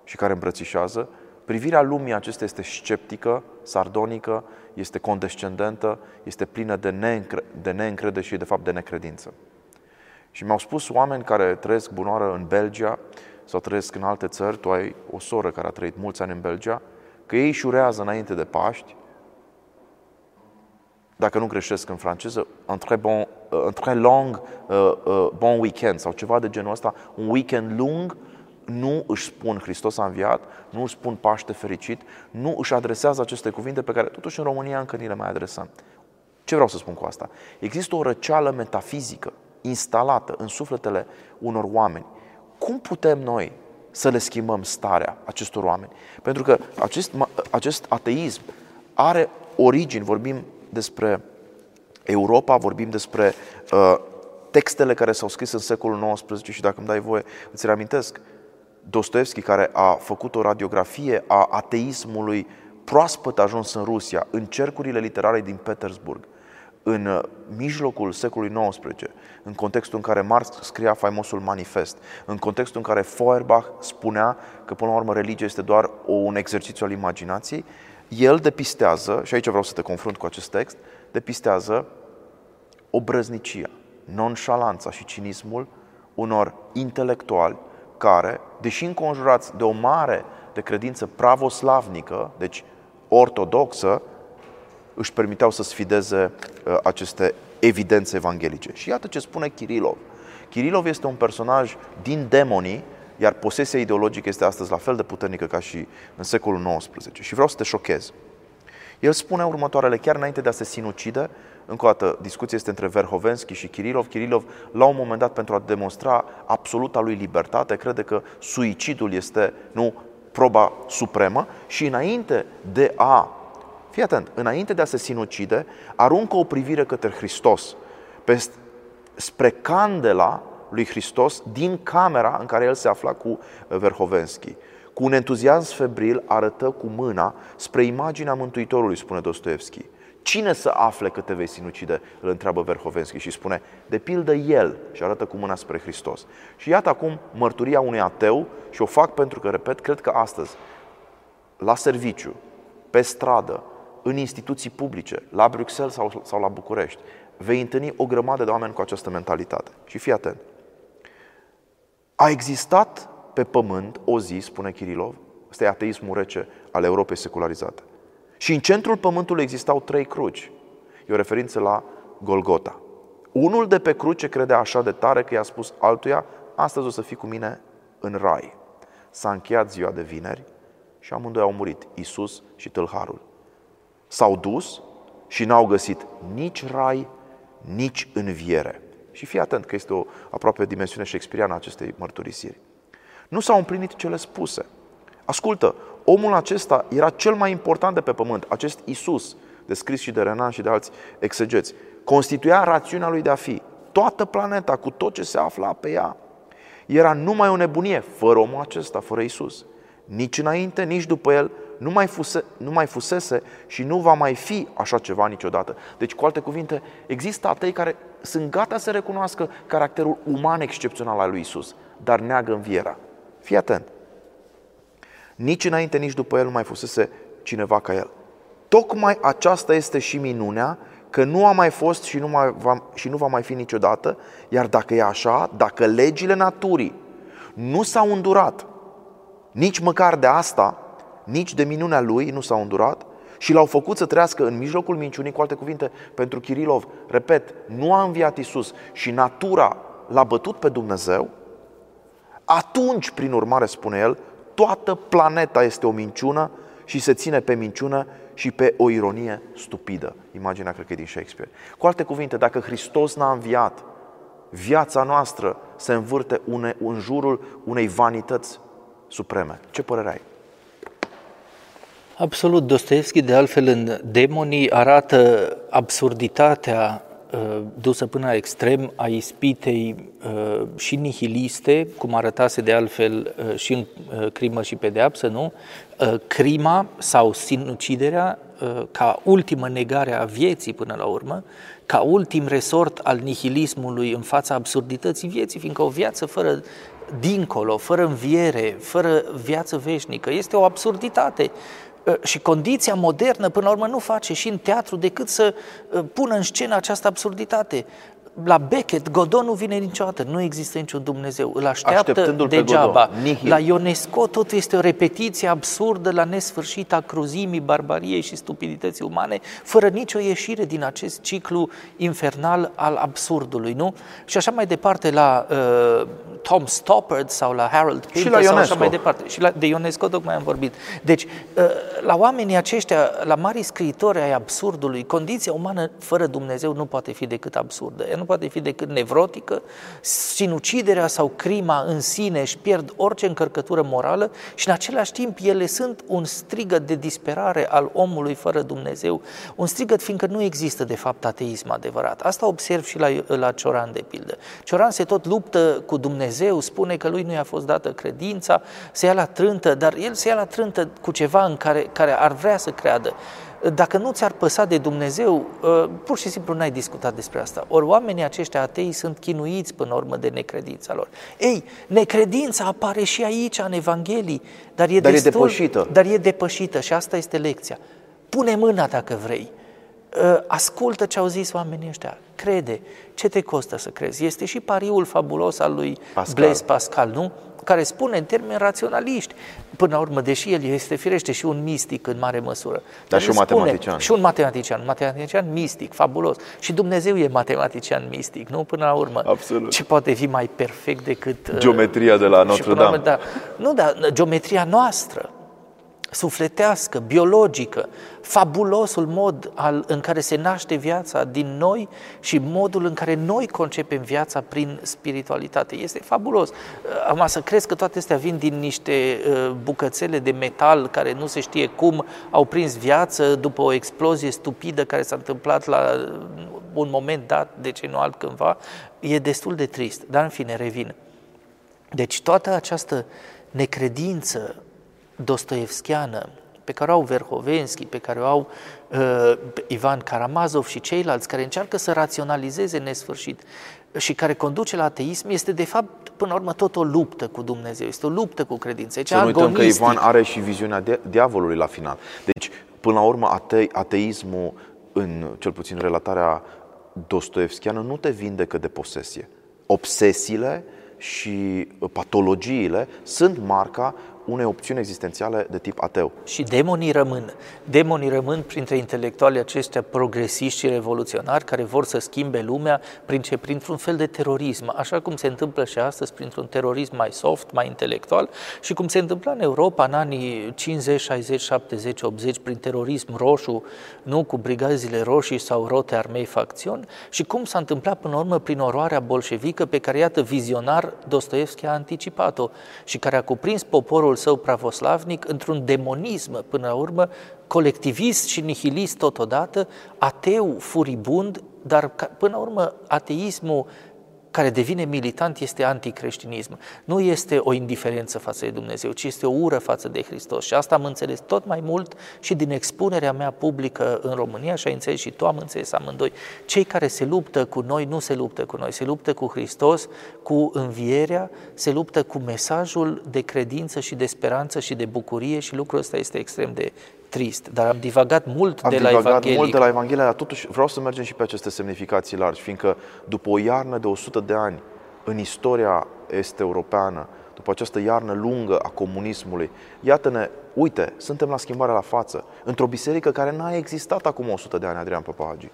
și care îmbrățișează, privirea lumii acesta este sceptică, sardonică, este condescendentă, este plină de, neîncre- de neîncredere și de fapt de necredință. Și mi-au spus oameni care trăiesc bunoară în Belgia sau trăiesc în alte țări, tu ai o soră care a trăit mulți ani în Belgia, că ei își șurează înainte de Paști, dacă nu greșesc în franceză, un très, bon, un très long uh, uh, bon weekend sau ceva de genul ăsta, un weekend lung nu își spun Hristos a înviat, nu își spun Paște fericit, nu își adresează aceste cuvinte pe care totuși în România încă ni le mai adresăm. Ce vreau să spun cu asta? Există o răceală metafizică instalată în sufletele unor oameni. Cum putem noi să le schimbăm starea acestor oameni? Pentru că acest, acest ateism are origini, vorbim despre Europa, vorbim despre uh, textele care s-au scris în secolul XIX și dacă îmi dai voie, îți reamintesc, Dostoevski, care a făcut o radiografie a ateismului proaspăt ajuns în Rusia, în cercurile literare din Petersburg, în uh, mijlocul secolului XIX, în contextul în care Marx scria faimosul manifest, în contextul în care Feuerbach spunea că, până la urmă, religia este doar un exercițiu al imaginației, el depistează, și aici vreau să te confrunt cu acest text, depistează obrăznicia, nonșalanța și cinismul unor intelectuali care, deși înconjurați de o mare de credință pravoslavnică, deci ortodoxă, își permiteau să sfideze uh, aceste evidențe evanghelice. Și iată ce spune Kirilov. Kirilov este un personaj din demonii, iar posesia ideologică este astăzi la fel de puternică ca și în secolul XIX. Și vreau să te șochez. El spune următoarele, chiar înainte de a se sinucide, încă o dată, discuția este între Verhovensky și Kirilov. Kirilov, la un moment dat, pentru a demonstra absoluta lui libertate, crede că suicidul este, nu, proba supremă și înainte de a, fii atent, înainte de a se sinucide, aruncă o privire către Hristos, pe, spre candela lui Hristos din camera în care el se afla cu Verhovensky. Cu un entuziasm febril arătă cu mâna spre imaginea Mântuitorului, spune Dostoevski. Cine să afle că te vei sinucide? Îl întreabă Verhovensky și spune, de pildă el, și arată cu mâna spre Hristos. Și iată acum mărturia unui ateu și o fac pentru că, repet, cred că astăzi, la serviciu, pe stradă, în instituții publice, la Bruxelles sau, sau la București, vei întâlni o grămadă de oameni cu această mentalitate. Și fii atent. A existat pe pământ o zi, spune Kirilov, ăsta e ateismul rece al Europei secularizate. Și în centrul pământului existau trei cruci. E o referință la Golgota. Unul de pe cruce credea așa de tare că i-a spus altuia, astăzi o să fii cu mine în rai. S-a încheiat ziua de vineri și amândoi au murit, Isus și tâlharul. S-au dus și n-au găsit nici rai, nici înviere. Și fii atent că este o aproape dimensiune shakespeariană a acestei mărturisiri. Nu s-au împlinit cele spuse. Ascultă, omul acesta era cel mai important de pe pământ, acest Isus, descris și de Renan și de alți exegeți, constituia rațiunea lui de a fi. Toată planeta, cu tot ce se afla pe ea, era numai o nebunie, fără omul acesta, fără Isus. Nici înainte, nici după el, nu mai, fuse, nu mai fusese și nu va mai fi așa ceva niciodată. Deci, cu alte cuvinte, există atei care sunt gata să recunoască caracterul uman excepțional al lui Isus, dar neagă învierea. Fii atent. Nici înainte, nici după el nu mai fusese cineva ca el. Tocmai aceasta este și minunea, că nu a mai fost și nu, mai va, și nu va mai fi niciodată, iar dacă e așa, dacă legile naturii nu s-au îndurat, nici măcar de asta, nici de minunea lui nu s-au îndurat și l-au făcut să trăiască în mijlocul minciunii, cu alte cuvinte, pentru Kirilov, repet, nu a înviat Isus și natura l-a bătut pe Dumnezeu, atunci, prin urmare, spune el, toată planeta este o minciună și se ține pe minciună și pe o ironie stupidă. Imaginea, cred că e din Shakespeare. Cu alte cuvinte, dacă Hristos n-a înviat, viața noastră se învârte une, în jurul unei vanități supreme. Ce părere ai? Absolut. Dostoevski, de altfel, în Demonii arată absurditatea Uh, dusă până la extrem a ispitei uh, și nihiliste, cum arătase de altfel uh, și în crimă și pedeapsă, nu? Crima sau sinuciderea ca ultimă negare a vieții până la urmă, ca ultim resort al nihilismului în fața absurdității vieții, fiindcă o viață fără dincolo, fără înviere, fără viață veșnică, este o absurditate. Ă, și condiția modernă, până la urmă, nu face și în teatru decât să ă, pună în scenă această absurditate. La Beckett, Godot nu vine niciodată, nu există niciun Dumnezeu, îl așteaptă Așteptându-l pe degeaba. Godot, nihil. La Ionesco totul este o repetiție absurdă la nesfârșit a cruzimii, barbariei și stupidității umane, fără nicio ieșire din acest ciclu infernal al absurdului, nu? Și așa mai departe la uh, Tom Stoppard sau la Harold Pinter la sau așa Ionesco. mai departe. Și la, de Ionesco tocmai am vorbit. Deci, uh, la oamenii aceștia, la mari scriitori ai absurdului, condiția umană fără Dumnezeu nu poate fi decât absurdă. Ea nu poate fi decât nevrotică, sinuciderea sau crima în sine își pierd orice încărcătură morală și în același timp ele sunt un strigăt de disperare al omului fără Dumnezeu, un strigăt fiindcă nu există de fapt ateism adevărat. Asta observ și la, la Cioran de pildă. Cioran se tot luptă cu Dumnezeu, spune că lui nu i-a fost dată credința, se ia la trântă, dar el se ia la trântă cu ceva în care, care ar vrea să creadă. Dacă nu ți-ar păsa de Dumnezeu, uh, pur și simplu n-ai discutat despre asta. Ori oamenii aceștia atei sunt chinuiți până la urmă de necredința lor. Ei, necredința apare și aici în Evanghelii, dar e, Dar e destul, depășită. Dar e depășită și asta este lecția. Pune mâna dacă vrei. Uh, Ascultă ce au zis oamenii ăștia. Crede. Ce te costă să crezi? Este și pariul fabulos al lui Pascal. Blaise Pascal, nu? Care spune în termeni raționaliști, până la urmă, deși el este firește și un mistic în mare măsură. Dar și el un spune- matematician. Și un matematician, un matematician mistic, fabulos. Și Dumnezeu e matematician mistic, nu? Până la urmă. Absolut. Ce poate fi mai perfect decât... uh, Geometria de la și Notre până la urmă, Dame. da, nu, dar geometria noastră, sufletească, biologică, fabulosul mod al, în care se naște viața din noi și modul în care noi concepem viața prin spiritualitate. Este fabulos. Am să crezi că toate astea vin din niște uh, bucățele de metal care nu se știe cum au prins viață după o explozie stupidă care s-a întâmplat la uh, un moment dat, de ce nu altcândva, e destul de trist. Dar în fine, revin. Deci toată această necredință dostoevskiană pe care o au Verhovenski, pe care o au uh, Ivan Karamazov și ceilalți care încearcă să raționalizeze nesfârșit și care conduce la ateism, este de fapt până la urmă tot o luptă cu Dumnezeu, este o luptă cu credință. Să nu uităm că Ivan are și viziunea de- diavolului la final. Deci, până la urmă, ate- ateismul, în cel puțin relatarea dostoevskiană, nu te vindecă de posesie. Obsesiile și patologiile sunt marca unei opțiuni existențiale de tip ateu. Și demonii rămân. Demonii rămân printre intelectualii aceștia progresiști și revoluționari care vor să schimbe lumea prin ce? Printr-un fel de terorism, așa cum se întâmplă și astăzi printr-un terorism mai soft, mai intelectual și cum se întâmpla în Europa în anii 50, 60, 70, 80 prin terorism roșu, nu cu brigazile roșii sau rote armei facțiuni și cum s-a întâmplat până la urmă prin oroarea bolșevică pe care, iată, vizionar Dostoevski a anticipat-o și care a cuprins poporul său pravoslavnic într-un demonism, până la urmă, colectivist și nihilist totodată, ateu, furibund, dar ca- până la urmă ateismul care devine militant este anticreștinism. Nu este o indiferență față de Dumnezeu, ci este o ură față de Hristos. Și asta am înțeles tot mai mult și din expunerea mea publică în România și ai înțeles și tu am înțeles amândoi. Cei care se luptă cu noi nu se luptă cu noi, se luptă cu Hristos, cu învierea, se luptă cu mesajul de credință și de speranță și de bucurie și lucrul ăsta este extrem de trist. Dar am divagat mult Am de la divagat Evanghelie. mult de la Evanghelia, dar totuși vreau să mergem și pe aceste semnificații largi, fiindcă după o iarnă de 100 de ani în istoria est-europeană, după această iarnă lungă a comunismului, iată-ne, uite, suntem la schimbarea la față, într-o biserică care n-a existat acum 100 de ani, Adrian Papagi.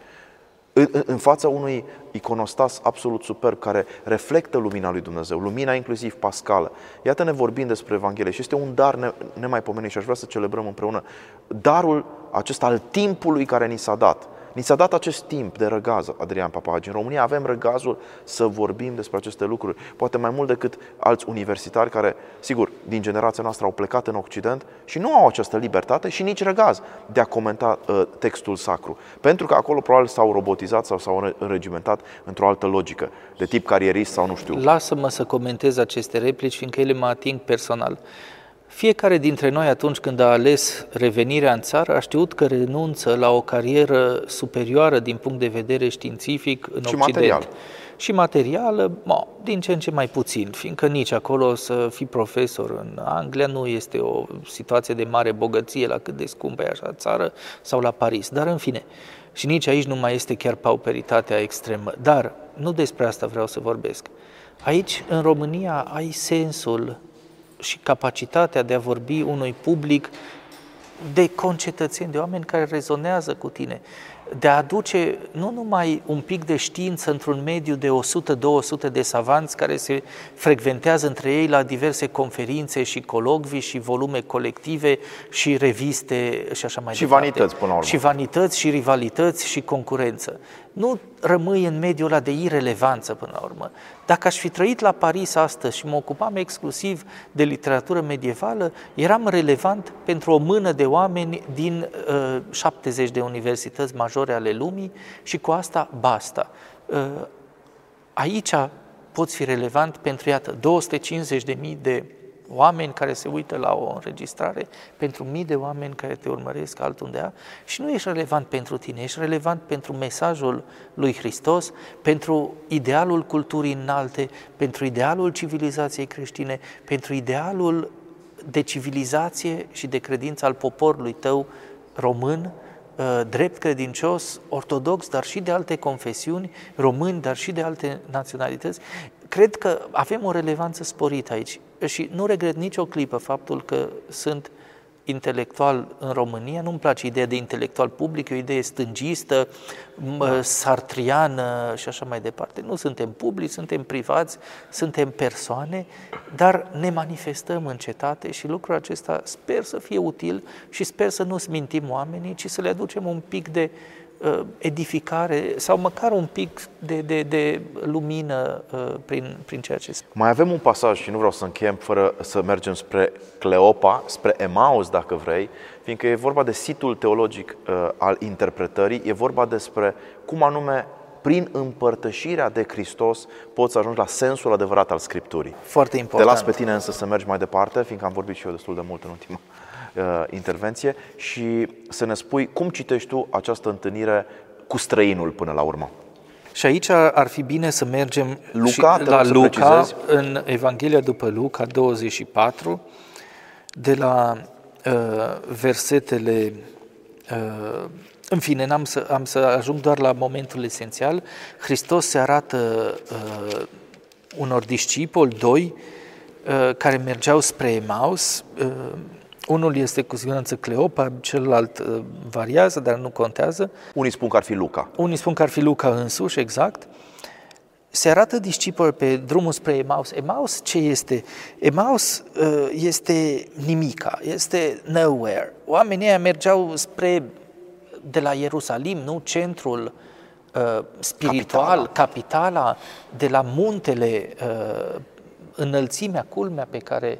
În, în- în fața unui iconostas absolut superb care reflectă lumina lui Dumnezeu, lumina inclusiv pascală. Iată-ne vorbind despre Evanghelie și este un dar ne, nemaipomenit și aș vrea să celebrăm împreună darul acesta al timpului care ni s-a dat. Ni s-a dat acest timp de răgaz, Adrian Papagi. În România avem răgazul să vorbim despre aceste lucruri, poate mai mult decât alți universitari care, sigur, din generația noastră au plecat în Occident și nu au această libertate și nici răgaz de a comenta uh, textul sacru. Pentru că acolo probabil s-au robotizat sau s-au înre- înregimentat într-o altă logică, de tip carierist sau nu știu. Lasă-mă să comentez aceste replici, fiindcă ele mă ating personal. Fiecare dintre noi, atunci când a ales revenirea în țară, a știut că renunță la o carieră superioară din punct de vedere științific în Și Occident. material. Și materială, mo, din ce în ce mai puțin, fiindcă nici acolo să fii profesor în Anglia nu este o situație de mare bogăție la cât de scumpă e așa țară sau la Paris. Dar în fine, Și nici aici nu mai este chiar pauperitatea extremă. Dar nu despre asta vreau să vorbesc. Aici, în România, ai sensul și capacitatea de a vorbi unui public de concetățeni, de oameni care rezonează cu tine, de a aduce nu numai un pic de știință într-un mediu de 100-200 de savanți care se frecventează între ei la diverse conferințe și colocvii și volume colective și reviste și așa mai și departe. Și vanități până la urmă. Și vanități și rivalități și concurență. Nu rămâi în mediul ăla de irelevanță până la urmă. Dacă aș fi trăit la Paris astăzi și mă ocupam exclusiv de literatură medievală, eram relevant pentru o mână de oameni din uh, 70 de universități majore ale lumii și cu asta basta. Uh, aici poți fi relevant pentru, iată, 250.000 de oameni care se uită la o înregistrare, pentru mii de oameni care te urmăresc altundeva și nu ești relevant pentru tine, ești relevant pentru mesajul lui Hristos, pentru idealul culturii înalte, pentru idealul civilizației creștine, pentru idealul de civilizație și de credință al poporului tău român, uh, drept credincios, ortodox, dar și de alte confesiuni, români, dar și de alte naționalități. Cred că avem o relevanță sporită aici și nu regret nicio clipă faptul că sunt intelectual în România, nu-mi place ideea de intelectual public, e o idee stângistă, da. sartriană și așa mai departe. Nu suntem publici, suntem privați, suntem persoane, dar ne manifestăm în cetate și lucrul acesta sper să fie util și sper să nu smintim oamenii, ci să le aducem un pic de uh, edificare sau măcar un pic de, de, de lumină uh, prin, prin ceea ce spune. Mai avem un pasaj și nu vreau să încheiem fără să mergem spre Cleopa, spre Emaus, dacă vrei, fiindcă e vorba de situl teologic uh, al interpretării, e vorba despre cum anume prin împărtășirea de Hristos poți să ajungi la sensul adevărat al Scripturii. Foarte important. Te las pe tine însă să mergi mai departe, fiindcă am vorbit și eu destul de mult în ultima uh, intervenție și să ne spui cum citești tu această întâlnire cu străinul până la urmă. Și aici ar fi bine să mergem Luca, și te la rog să Luca, precizezi. în Evanghelia după Luca 24, de la uh, versetele uh, în fine, am să, am să ajung doar la momentul esențial. Hristos se arată uh, unor discipoli, doi, uh, care mergeau spre Emaus. Uh, unul este cu siguranță Cleopa, celălalt uh, variază, dar nu contează. Unii spun că ar fi Luca. Unii spun că ar fi Luca însuși, exact. Se arată discipol pe drumul spre Emaus. Emaus ce este? Emaus uh, este nimica, este nowhere. Oamenii ăia mergeau spre, de la Ierusalim, nu centrul uh, spiritual, capitala. capitala, de la muntele, uh, înălțimea, culmea pe care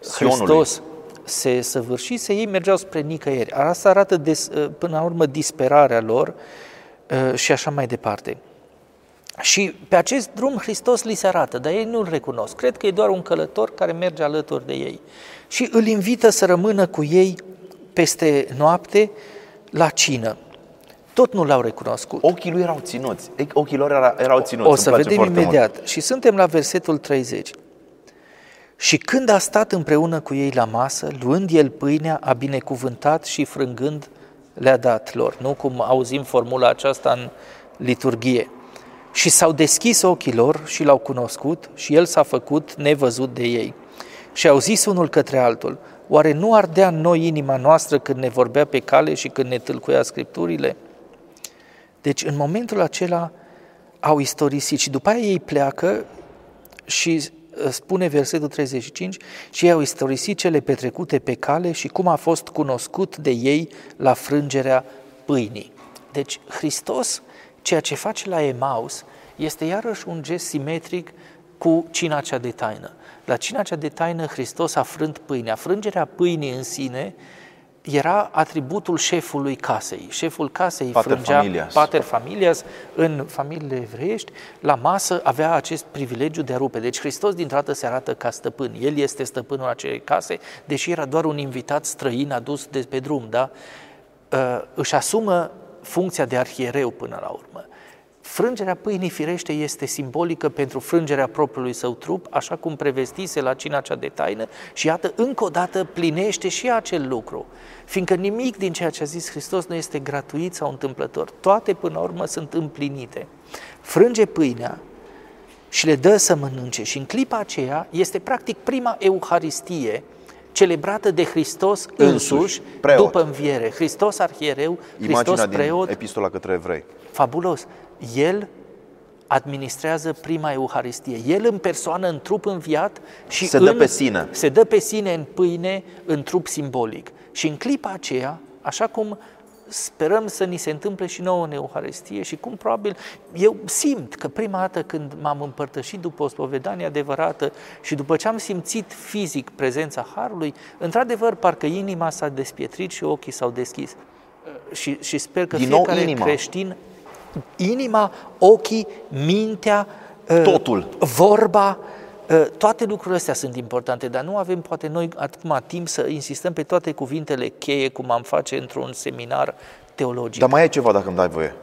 Sionului. Hristos se săvârșise, ei mergeau spre nicăieri. Asta arată des, până la urmă disperarea lor uh, și așa mai departe. Și pe acest drum Hristos li se arată, dar ei nu-L recunosc. Cred că e doar un călător care merge alături de ei. Și îl invită să rămână cu ei peste noapte la cină. Tot nu l-au recunoscut. Ochii lui erau ținuți. Ochii lor era- erau ținuți. O Îmi să place vedem foarte mult. imediat. Și suntem la versetul 30. Și când a stat împreună cu ei la masă, luând el pâinea, a binecuvântat și frângând le-a dat lor. Nu cum auzim formula aceasta în liturghie. Și s-au deschis ochii lor și l-au cunoscut și el s-a făcut nevăzut de ei. Și au zis unul către altul, oare nu ardea în noi inima noastră când ne vorbea pe cale și când ne tâlcuia Scripturile? Deci în momentul acela au istorisit și după aia ei pleacă și uh, spune versetul 35 și ei au istorisit cele petrecute pe cale și cum a fost cunoscut de ei la frângerea pâinii. Deci Hristos, ceea ce face la Emaus, este iarăși un gest simetric cu cina cea de taină. La cina cea de taină Hristos a frânt pâinea. Frângerea pâinii în sine era atributul șefului casei. Șeful casei Pater frângea familias. pater familias în familiile evreiești, la masă avea acest privilegiu de a rupe. Deci Hristos dintr-o dată se arată ca stăpân. El este stăpânul acelei case, deși era doar un invitat străin adus de pe drum, da? Uh, își asumă funcția de arhiereu până la urmă. Frângerea pâinii firește este simbolică pentru frângerea propriului său trup, așa cum prevestise la cina cea de taină și iată, încă o dată plinește și acel lucru. Fiindcă nimic din ceea ce a zis Hristos nu este gratuit sau întâmplător. Toate până la urmă sunt împlinite. Frânge pâinea și le dă să mănânce și în clipa aceea este practic prima euharistie celebrată de Hristos însuși, însuși după înviere. Hristos arhiereu, Hristos Imaginea preot. din epistola către evrei. Fabulos. El administrează prima Euharistie. El în persoană, în trup înviat și se în, dă pe sine. Se dă pe sine în pâine, în trup simbolic. Și în clipa aceea, așa cum sperăm să ni se întâmple și nouă în Euharistie și cum probabil eu simt că prima dată când m-am împărtășit după o spovedanie adevărată și după ce am simțit fizic prezența Harului, într-adevăr parcă inima s-a despietrit și ochii s-au deschis. Și, și sper că Din fiecare nou inima. creștin inima, ochii, mintea, Totul. vorba, toate lucrurile astea sunt importante, dar nu avem poate noi acum timp să insistăm pe toate cuvintele cheie, cum am face într-un seminar teologic. Dar mai e ceva, dacă îmi dai voie.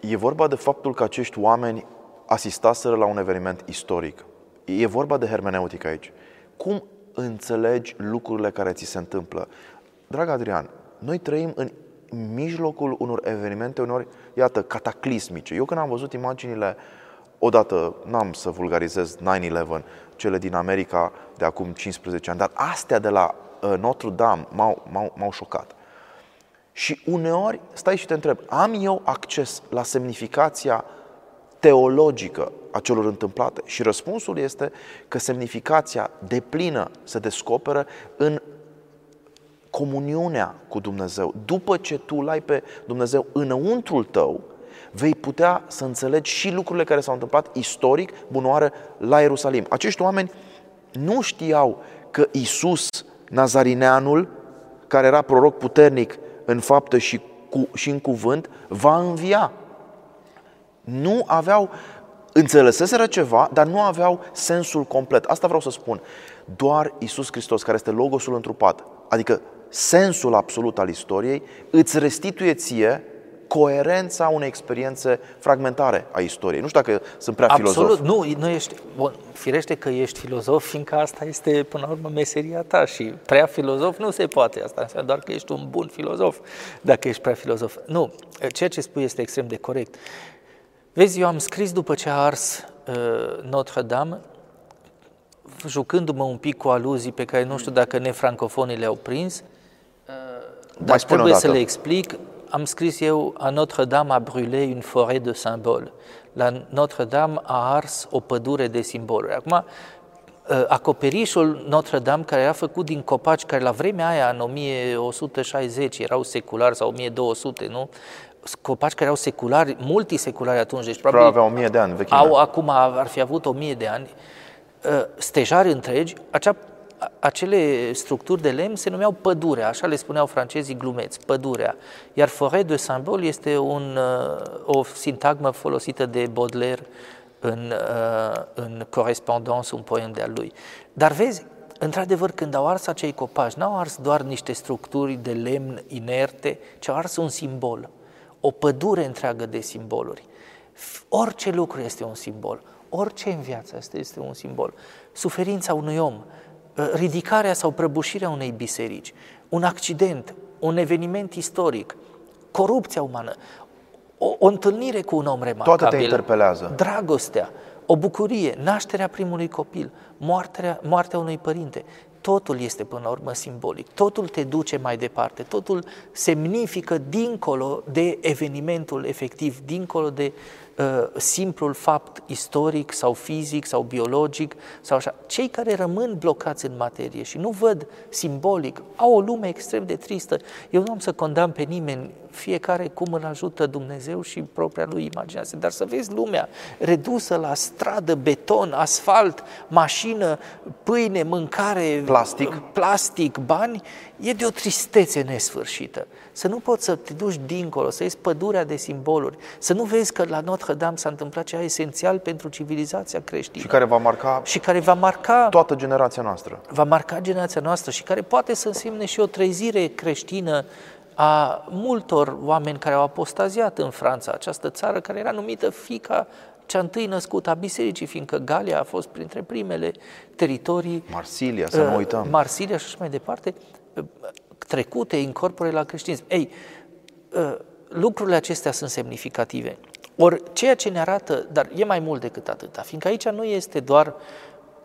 E vorba de faptul că acești oameni asistaseră la un eveniment istoric. E vorba de hermeneutică aici. Cum înțelegi lucrurile care ți se întâmplă? Drag Adrian, noi trăim în mijlocul unor evenimente, uneori, iată, cataclismice. Eu când am văzut imaginile, odată, n-am să vulgarizez 9-11, cele din America de acum 15 ani, dar astea de la uh, Notre Dame m-au, m-au, m-au șocat. Și uneori stai și te întreb, am eu acces la semnificația teologică a celor întâmplate? Și răspunsul este că semnificația deplină se descoperă în comuniunea cu Dumnezeu. După ce tu l-ai pe Dumnezeu înăuntrul tău, vei putea să înțelegi și lucrurile care s-au întâmplat istoric, bunoară, la Ierusalim. Acești oameni nu știau că Isus, Nazarineanul, care era proroc puternic în faptă și, cu, și în cuvânt, va învia. Nu aveau, înțeleseseră ceva, dar nu aveau sensul complet. Asta vreau să spun. Doar Isus Hristos, care este Logosul întrupat, adică sensul absolut al istoriei, îți restituie ție coerența unei experiențe fragmentare a istoriei. Nu știu dacă sunt prea Absolut, filozof. nu, nu ești, bun, firește că ești filozof, fiindcă asta este, până la urmă, meseria ta și prea filozof nu se poate, asta înseamnă doar că ești un bun filozof, dacă ești prea filozof. Nu, ceea ce spui este extrem de corect. Vezi, eu am scris după ce a ars uh, Notre-Dame, jucându-mă un pic cu aluzii pe care nu știu dacă nefrancofonii le-au prins, dar spune trebuie să odată. le explic. Am scris eu, a Notre-Dame a brûlé une forêt de symboles. La Notre-Dame a ars o pădure de simboluri. Acum, ă, acoperișul Notre-Dame, care era făcut din copaci, care la vremea aia, în 1160, erau seculari sau 1200, nu? Copaci care erau seculari, multiseculari atunci, deci probabil Probabil avea o mie de ani vechime. au acum, ar fi avut o mie de ani, uh, stejari întregi, acea, a- acele structuri de lemn se numeau pădurea, așa le spuneau francezii glumeți, pădurea. Iar forêt de symbol este un, uh, o sintagmă folosită de Baudelaire în, uh, în Corespondance, un poem de-al lui. Dar vezi, într-adevăr, când au ars acei copaci, n-au ars doar niște structuri de lemn inerte, ci au ars un simbol, o pădure întreagă de simboluri. Orice lucru este un simbol, orice în viața asta este un simbol. Suferința unui om, uh, ridicarea sau prăbușirea unei biserici, un accident, un eveniment istoric, corupția umană, o, o întâlnire cu un om remarcabil. Toate te interpelează. Dragostea, o bucurie, nașterea primului copil, moartea, moartea unui părinte. Totul este până la urmă simbolic, totul te duce mai departe, totul semnifică dincolo de evenimentul efectiv, dincolo de uh, simplul fapt istoric sau fizic sau biologic sau așa. Cei care rămân blocați în materie și nu văd simbolic, au o lume extrem de tristă. Eu nu am să condamn pe nimeni, fiecare cum îl ajută Dumnezeu și propria lui imaginație, dar să vezi lumea redusă la stradă, beton, asfalt, mașină, pâine, mâncare, Plastic. plastic, bani, e de o tristețe nesfârșită. Să nu poți să te duci dincolo, să iei pădurea de simboluri, să nu vezi că la Notre-Dame s-a întâmplat ceva esențial pentru civilizația creștină Și care va marca și care va marca toată generația noastră. va marca generația noastră și care poate să însemne și o trezire creștină a multor oameni care au apostaziat în Franța, această țară care era numită fica cea întâi născută a bisericii, fiindcă Galia a fost printre primele teritorii. Marsilia, să nu uh, uităm. Marsilia și așa mai departe, uh, trecute, incorpore la creștinism. Ei, uh, lucrurile acestea sunt semnificative. Ori ceea ce ne arată, dar e mai mult decât atâta, fiindcă aici nu este doar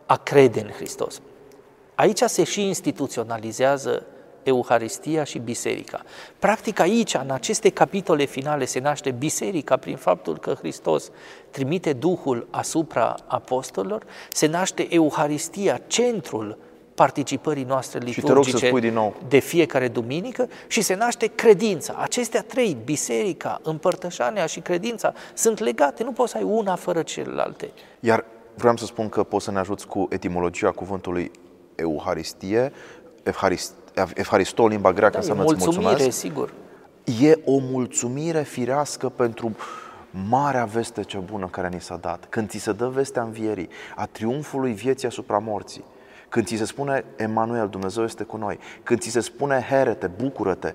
a crede în Hristos. Aici se și instituționalizează Euharistia și Biserica. Practic aici, în aceste capitole finale, se naște Biserica prin faptul că Hristos trimite Duhul asupra apostolilor, se naște Euharistia, centrul participării noastre liturgice din nou. de fiecare duminică și se naște credința. Acestea trei, biserica, împărtășania și credința, sunt legate, nu poți să ai una fără celelalte. Iar vreau să spun că poți să ne ajuți cu etimologia cuvântului Euharistie, Evharist, Evharisto, limba greacă, da, înseamnă mulțumire, mulțumesc. sigur. E o mulțumire firească pentru marea veste ce bună care ni s-a dat. Când ți se dă vestea învierii, a triumfului vieții asupra morții, când ți se spune Emanuel, Dumnezeu este cu noi, când ți se spune herete, bucură-te,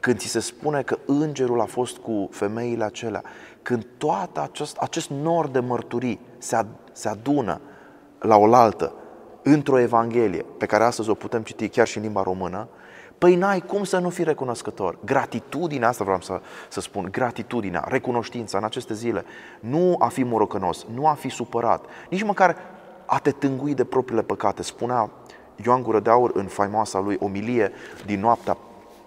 când ți se spune că îngerul a fost cu femeile acelea, când toată acest, acest nor de mărturii se, ad, se adună la oaltă într-o Evanghelie pe care astăzi o putem citi chiar și în limba română, Păi n-ai cum să nu fii recunoscător. Gratitudinea, asta vreau să, să spun, gratitudinea, recunoștința în aceste zile, nu a fi morocănos, nu a fi supărat, nici măcar a te tângui de propriile păcate. Spunea Ioan Gură de Aur în faimoasa lui omilie din noaptea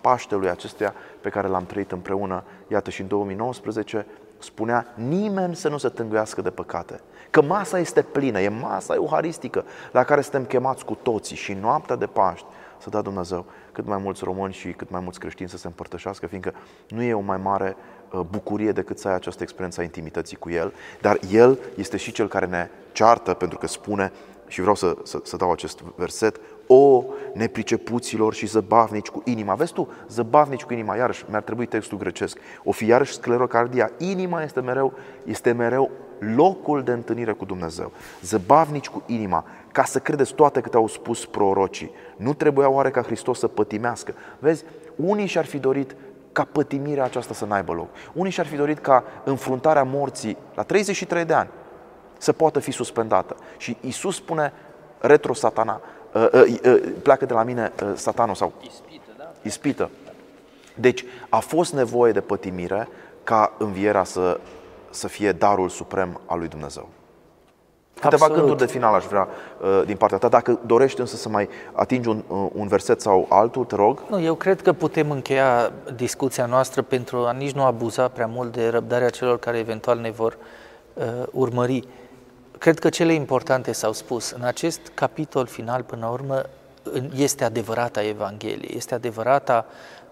Paștelui acesteia pe care l-am trăit împreună, iată și în 2019, spunea nimeni să nu se tânguiască de păcate. Că masa este plină, e masa euharistică la care suntem chemați cu toții și noaptea de Paști să dea Dumnezeu cât mai mulți români și cât mai mulți creștini să se împărtășească, fiindcă nu e o mai mare uh, bucurie decât să ai această experiență a intimității cu El, dar El este și Cel care ne ceartă, pentru că spune, și vreau să, să, să dau acest verset, o nepricepuților și zăbavnici cu inima. Vezi tu, zăbavnici cu inima, iarăși mi-ar trebui textul grecesc. O fi iarăși sclerocardia. Inima este mereu, este mereu locul de întâlnire cu Dumnezeu. Zăbavnici cu inima, ca să credeți toate câte au spus prorocii. Nu trebuia oare ca Hristos să pătimească? Vezi, unii și-ar fi dorit ca pătimirea aceasta să n-aibă loc. Unii și-ar fi dorit ca înfruntarea morții la 33 de ani să poată fi suspendată. Și Isus spune, retro satana, uh, uh, uh, pleacă de la mine uh, satanul sau ispită, da? ispită. Deci a fost nevoie de pătimire ca învierea să, să fie darul suprem al lui Dumnezeu. Câteva Absolut. gânduri de final aș vrea uh, din partea ta. Dacă dorești însă să mai atingi un, uh, un verset sau altul, te rog. Nu, eu cred că putem încheia discuția noastră pentru a nici nu abuza prea mult de răbdarea celor care eventual ne vor uh, urmări. Cred că cele importante s-au spus. În acest capitol final, până la urmă, este adevărata Evanghelie, este adevărata Uh,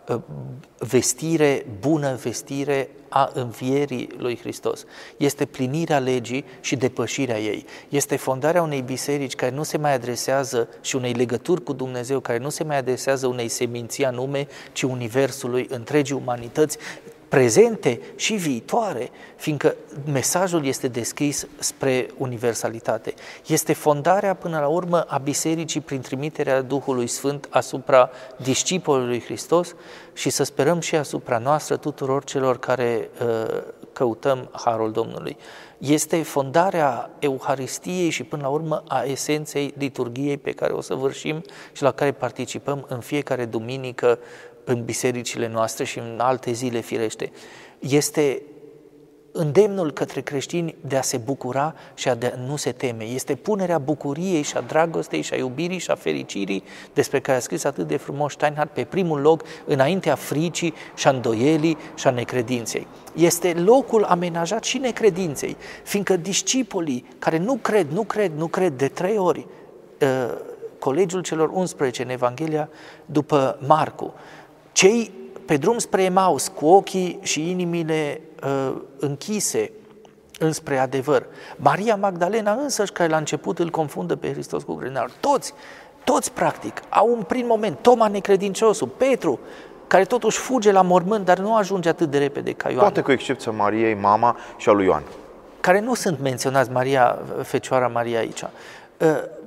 vestire, bună vestire a învierii lui Hristos. Este plinirea legii și depășirea ei. Este fondarea unei biserici care nu se mai adresează și unei legături cu Dumnezeu, care nu se mai adresează unei seminții anume, ci universului, întregii umanități, prezente și viitoare, fiindcă mesajul este deschis spre universalitate. Este fondarea până la urmă a bisericii prin trimiterea Duhului Sfânt asupra discipolului Hristos și să sperăm și asupra noastră tuturor celor care uh, căutăm harul Domnului. Este fondarea Euharistiei și până la urmă a esenței liturgiei pe care o să vârșim și la care participăm în fiecare duminică în bisericile noastre și în alte zile firește, este îndemnul către creștini de a se bucura și a de a nu se teme. Este punerea bucuriei și a dragostei și a iubirii și a fericirii despre care a scris atât de frumos Steinhardt pe primul loc înaintea fricii și a îndoielii și a necredinței. Este locul amenajat și necredinței, fiindcă discipolii care nu cred, nu cred, nu cred de trei ori, uh, colegiul celor 11 în Evanghelia după Marcu, cei pe drum spre Emaus, cu ochii și inimile uh, închise înspre adevăr. Maria Magdalena însăși, care la început îl confundă pe Hristos cu grânarul. Toți, toți practic, au un prim moment. Toma necredinciosul, Petru, care totuși fuge la mormânt, dar nu ajunge atât de repede ca Ioan. Poate cu excepția Mariei, mama și a lui Ioan. Care nu sunt menționați Maria, Fecioara Maria aici. Uh,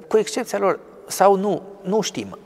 cu excepția lor, sau nu, nu știm.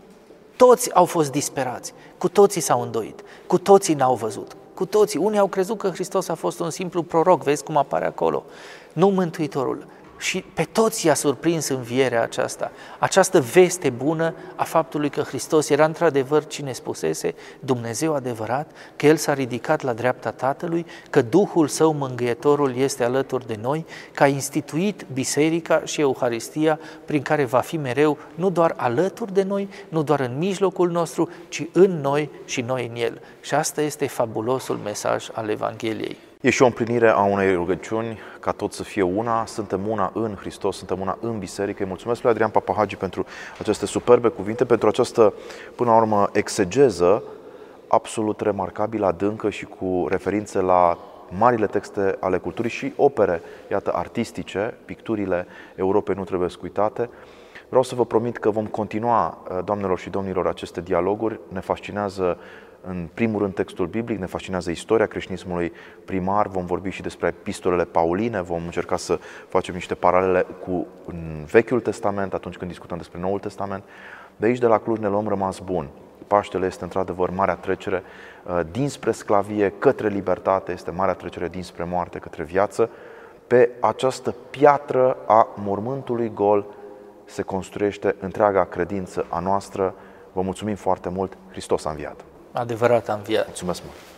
Toți au fost disperați, cu toții s-au îndoit, cu toții n-au văzut, cu toții. Unii au crezut că Hristos a fost un simplu proroc, vezi cum apare acolo, nu Mântuitorul și pe toți i-a surprins învierea aceasta, această veste bună a faptului că Hristos era într-adevăr cine spusese, Dumnezeu adevărat, că El s-a ridicat la dreapta Tatălui, că Duhul Său mângâietorul este alături de noi, că a instituit Biserica și Euharistia prin care va fi mereu nu doar alături de noi, nu doar în mijlocul nostru, ci în noi și noi în El. Și asta este fabulosul mesaj al Evangheliei. E și o împlinire a unei rugăciuni ca tot să fie una, suntem una în Hristos, suntem una în Biserică. Îi mulțumesc lui Adrian Papahagi pentru aceste superbe cuvinte, pentru această, până la urmă, exegeză absolut remarcabilă, adâncă și cu referințe la marile texte ale culturii și opere, iată, artistice, picturile Europei nu trebuie scuitate. Vreau să vă promit că vom continua, doamnelor și domnilor, aceste dialoguri. Ne fascinează în primul rând textul biblic, ne fascinează istoria creștinismului primar, vom vorbi și despre epistolele pauline, vom încerca să facem niște paralele cu Vechiul Testament atunci când discutăm despre Noul Testament. De aici, de la Cluj, ne luăm rămas bun. Paștele este într-adevăr marea trecere uh, dinspre sclavie către libertate, este marea trecere dinspre moarte către viață. Pe această piatră a mormântului gol se construiește întreaga credință a noastră. Vă mulțumim foarte mult, Hristos a înviat! Adevărat a înviat. Mulțumesc mult!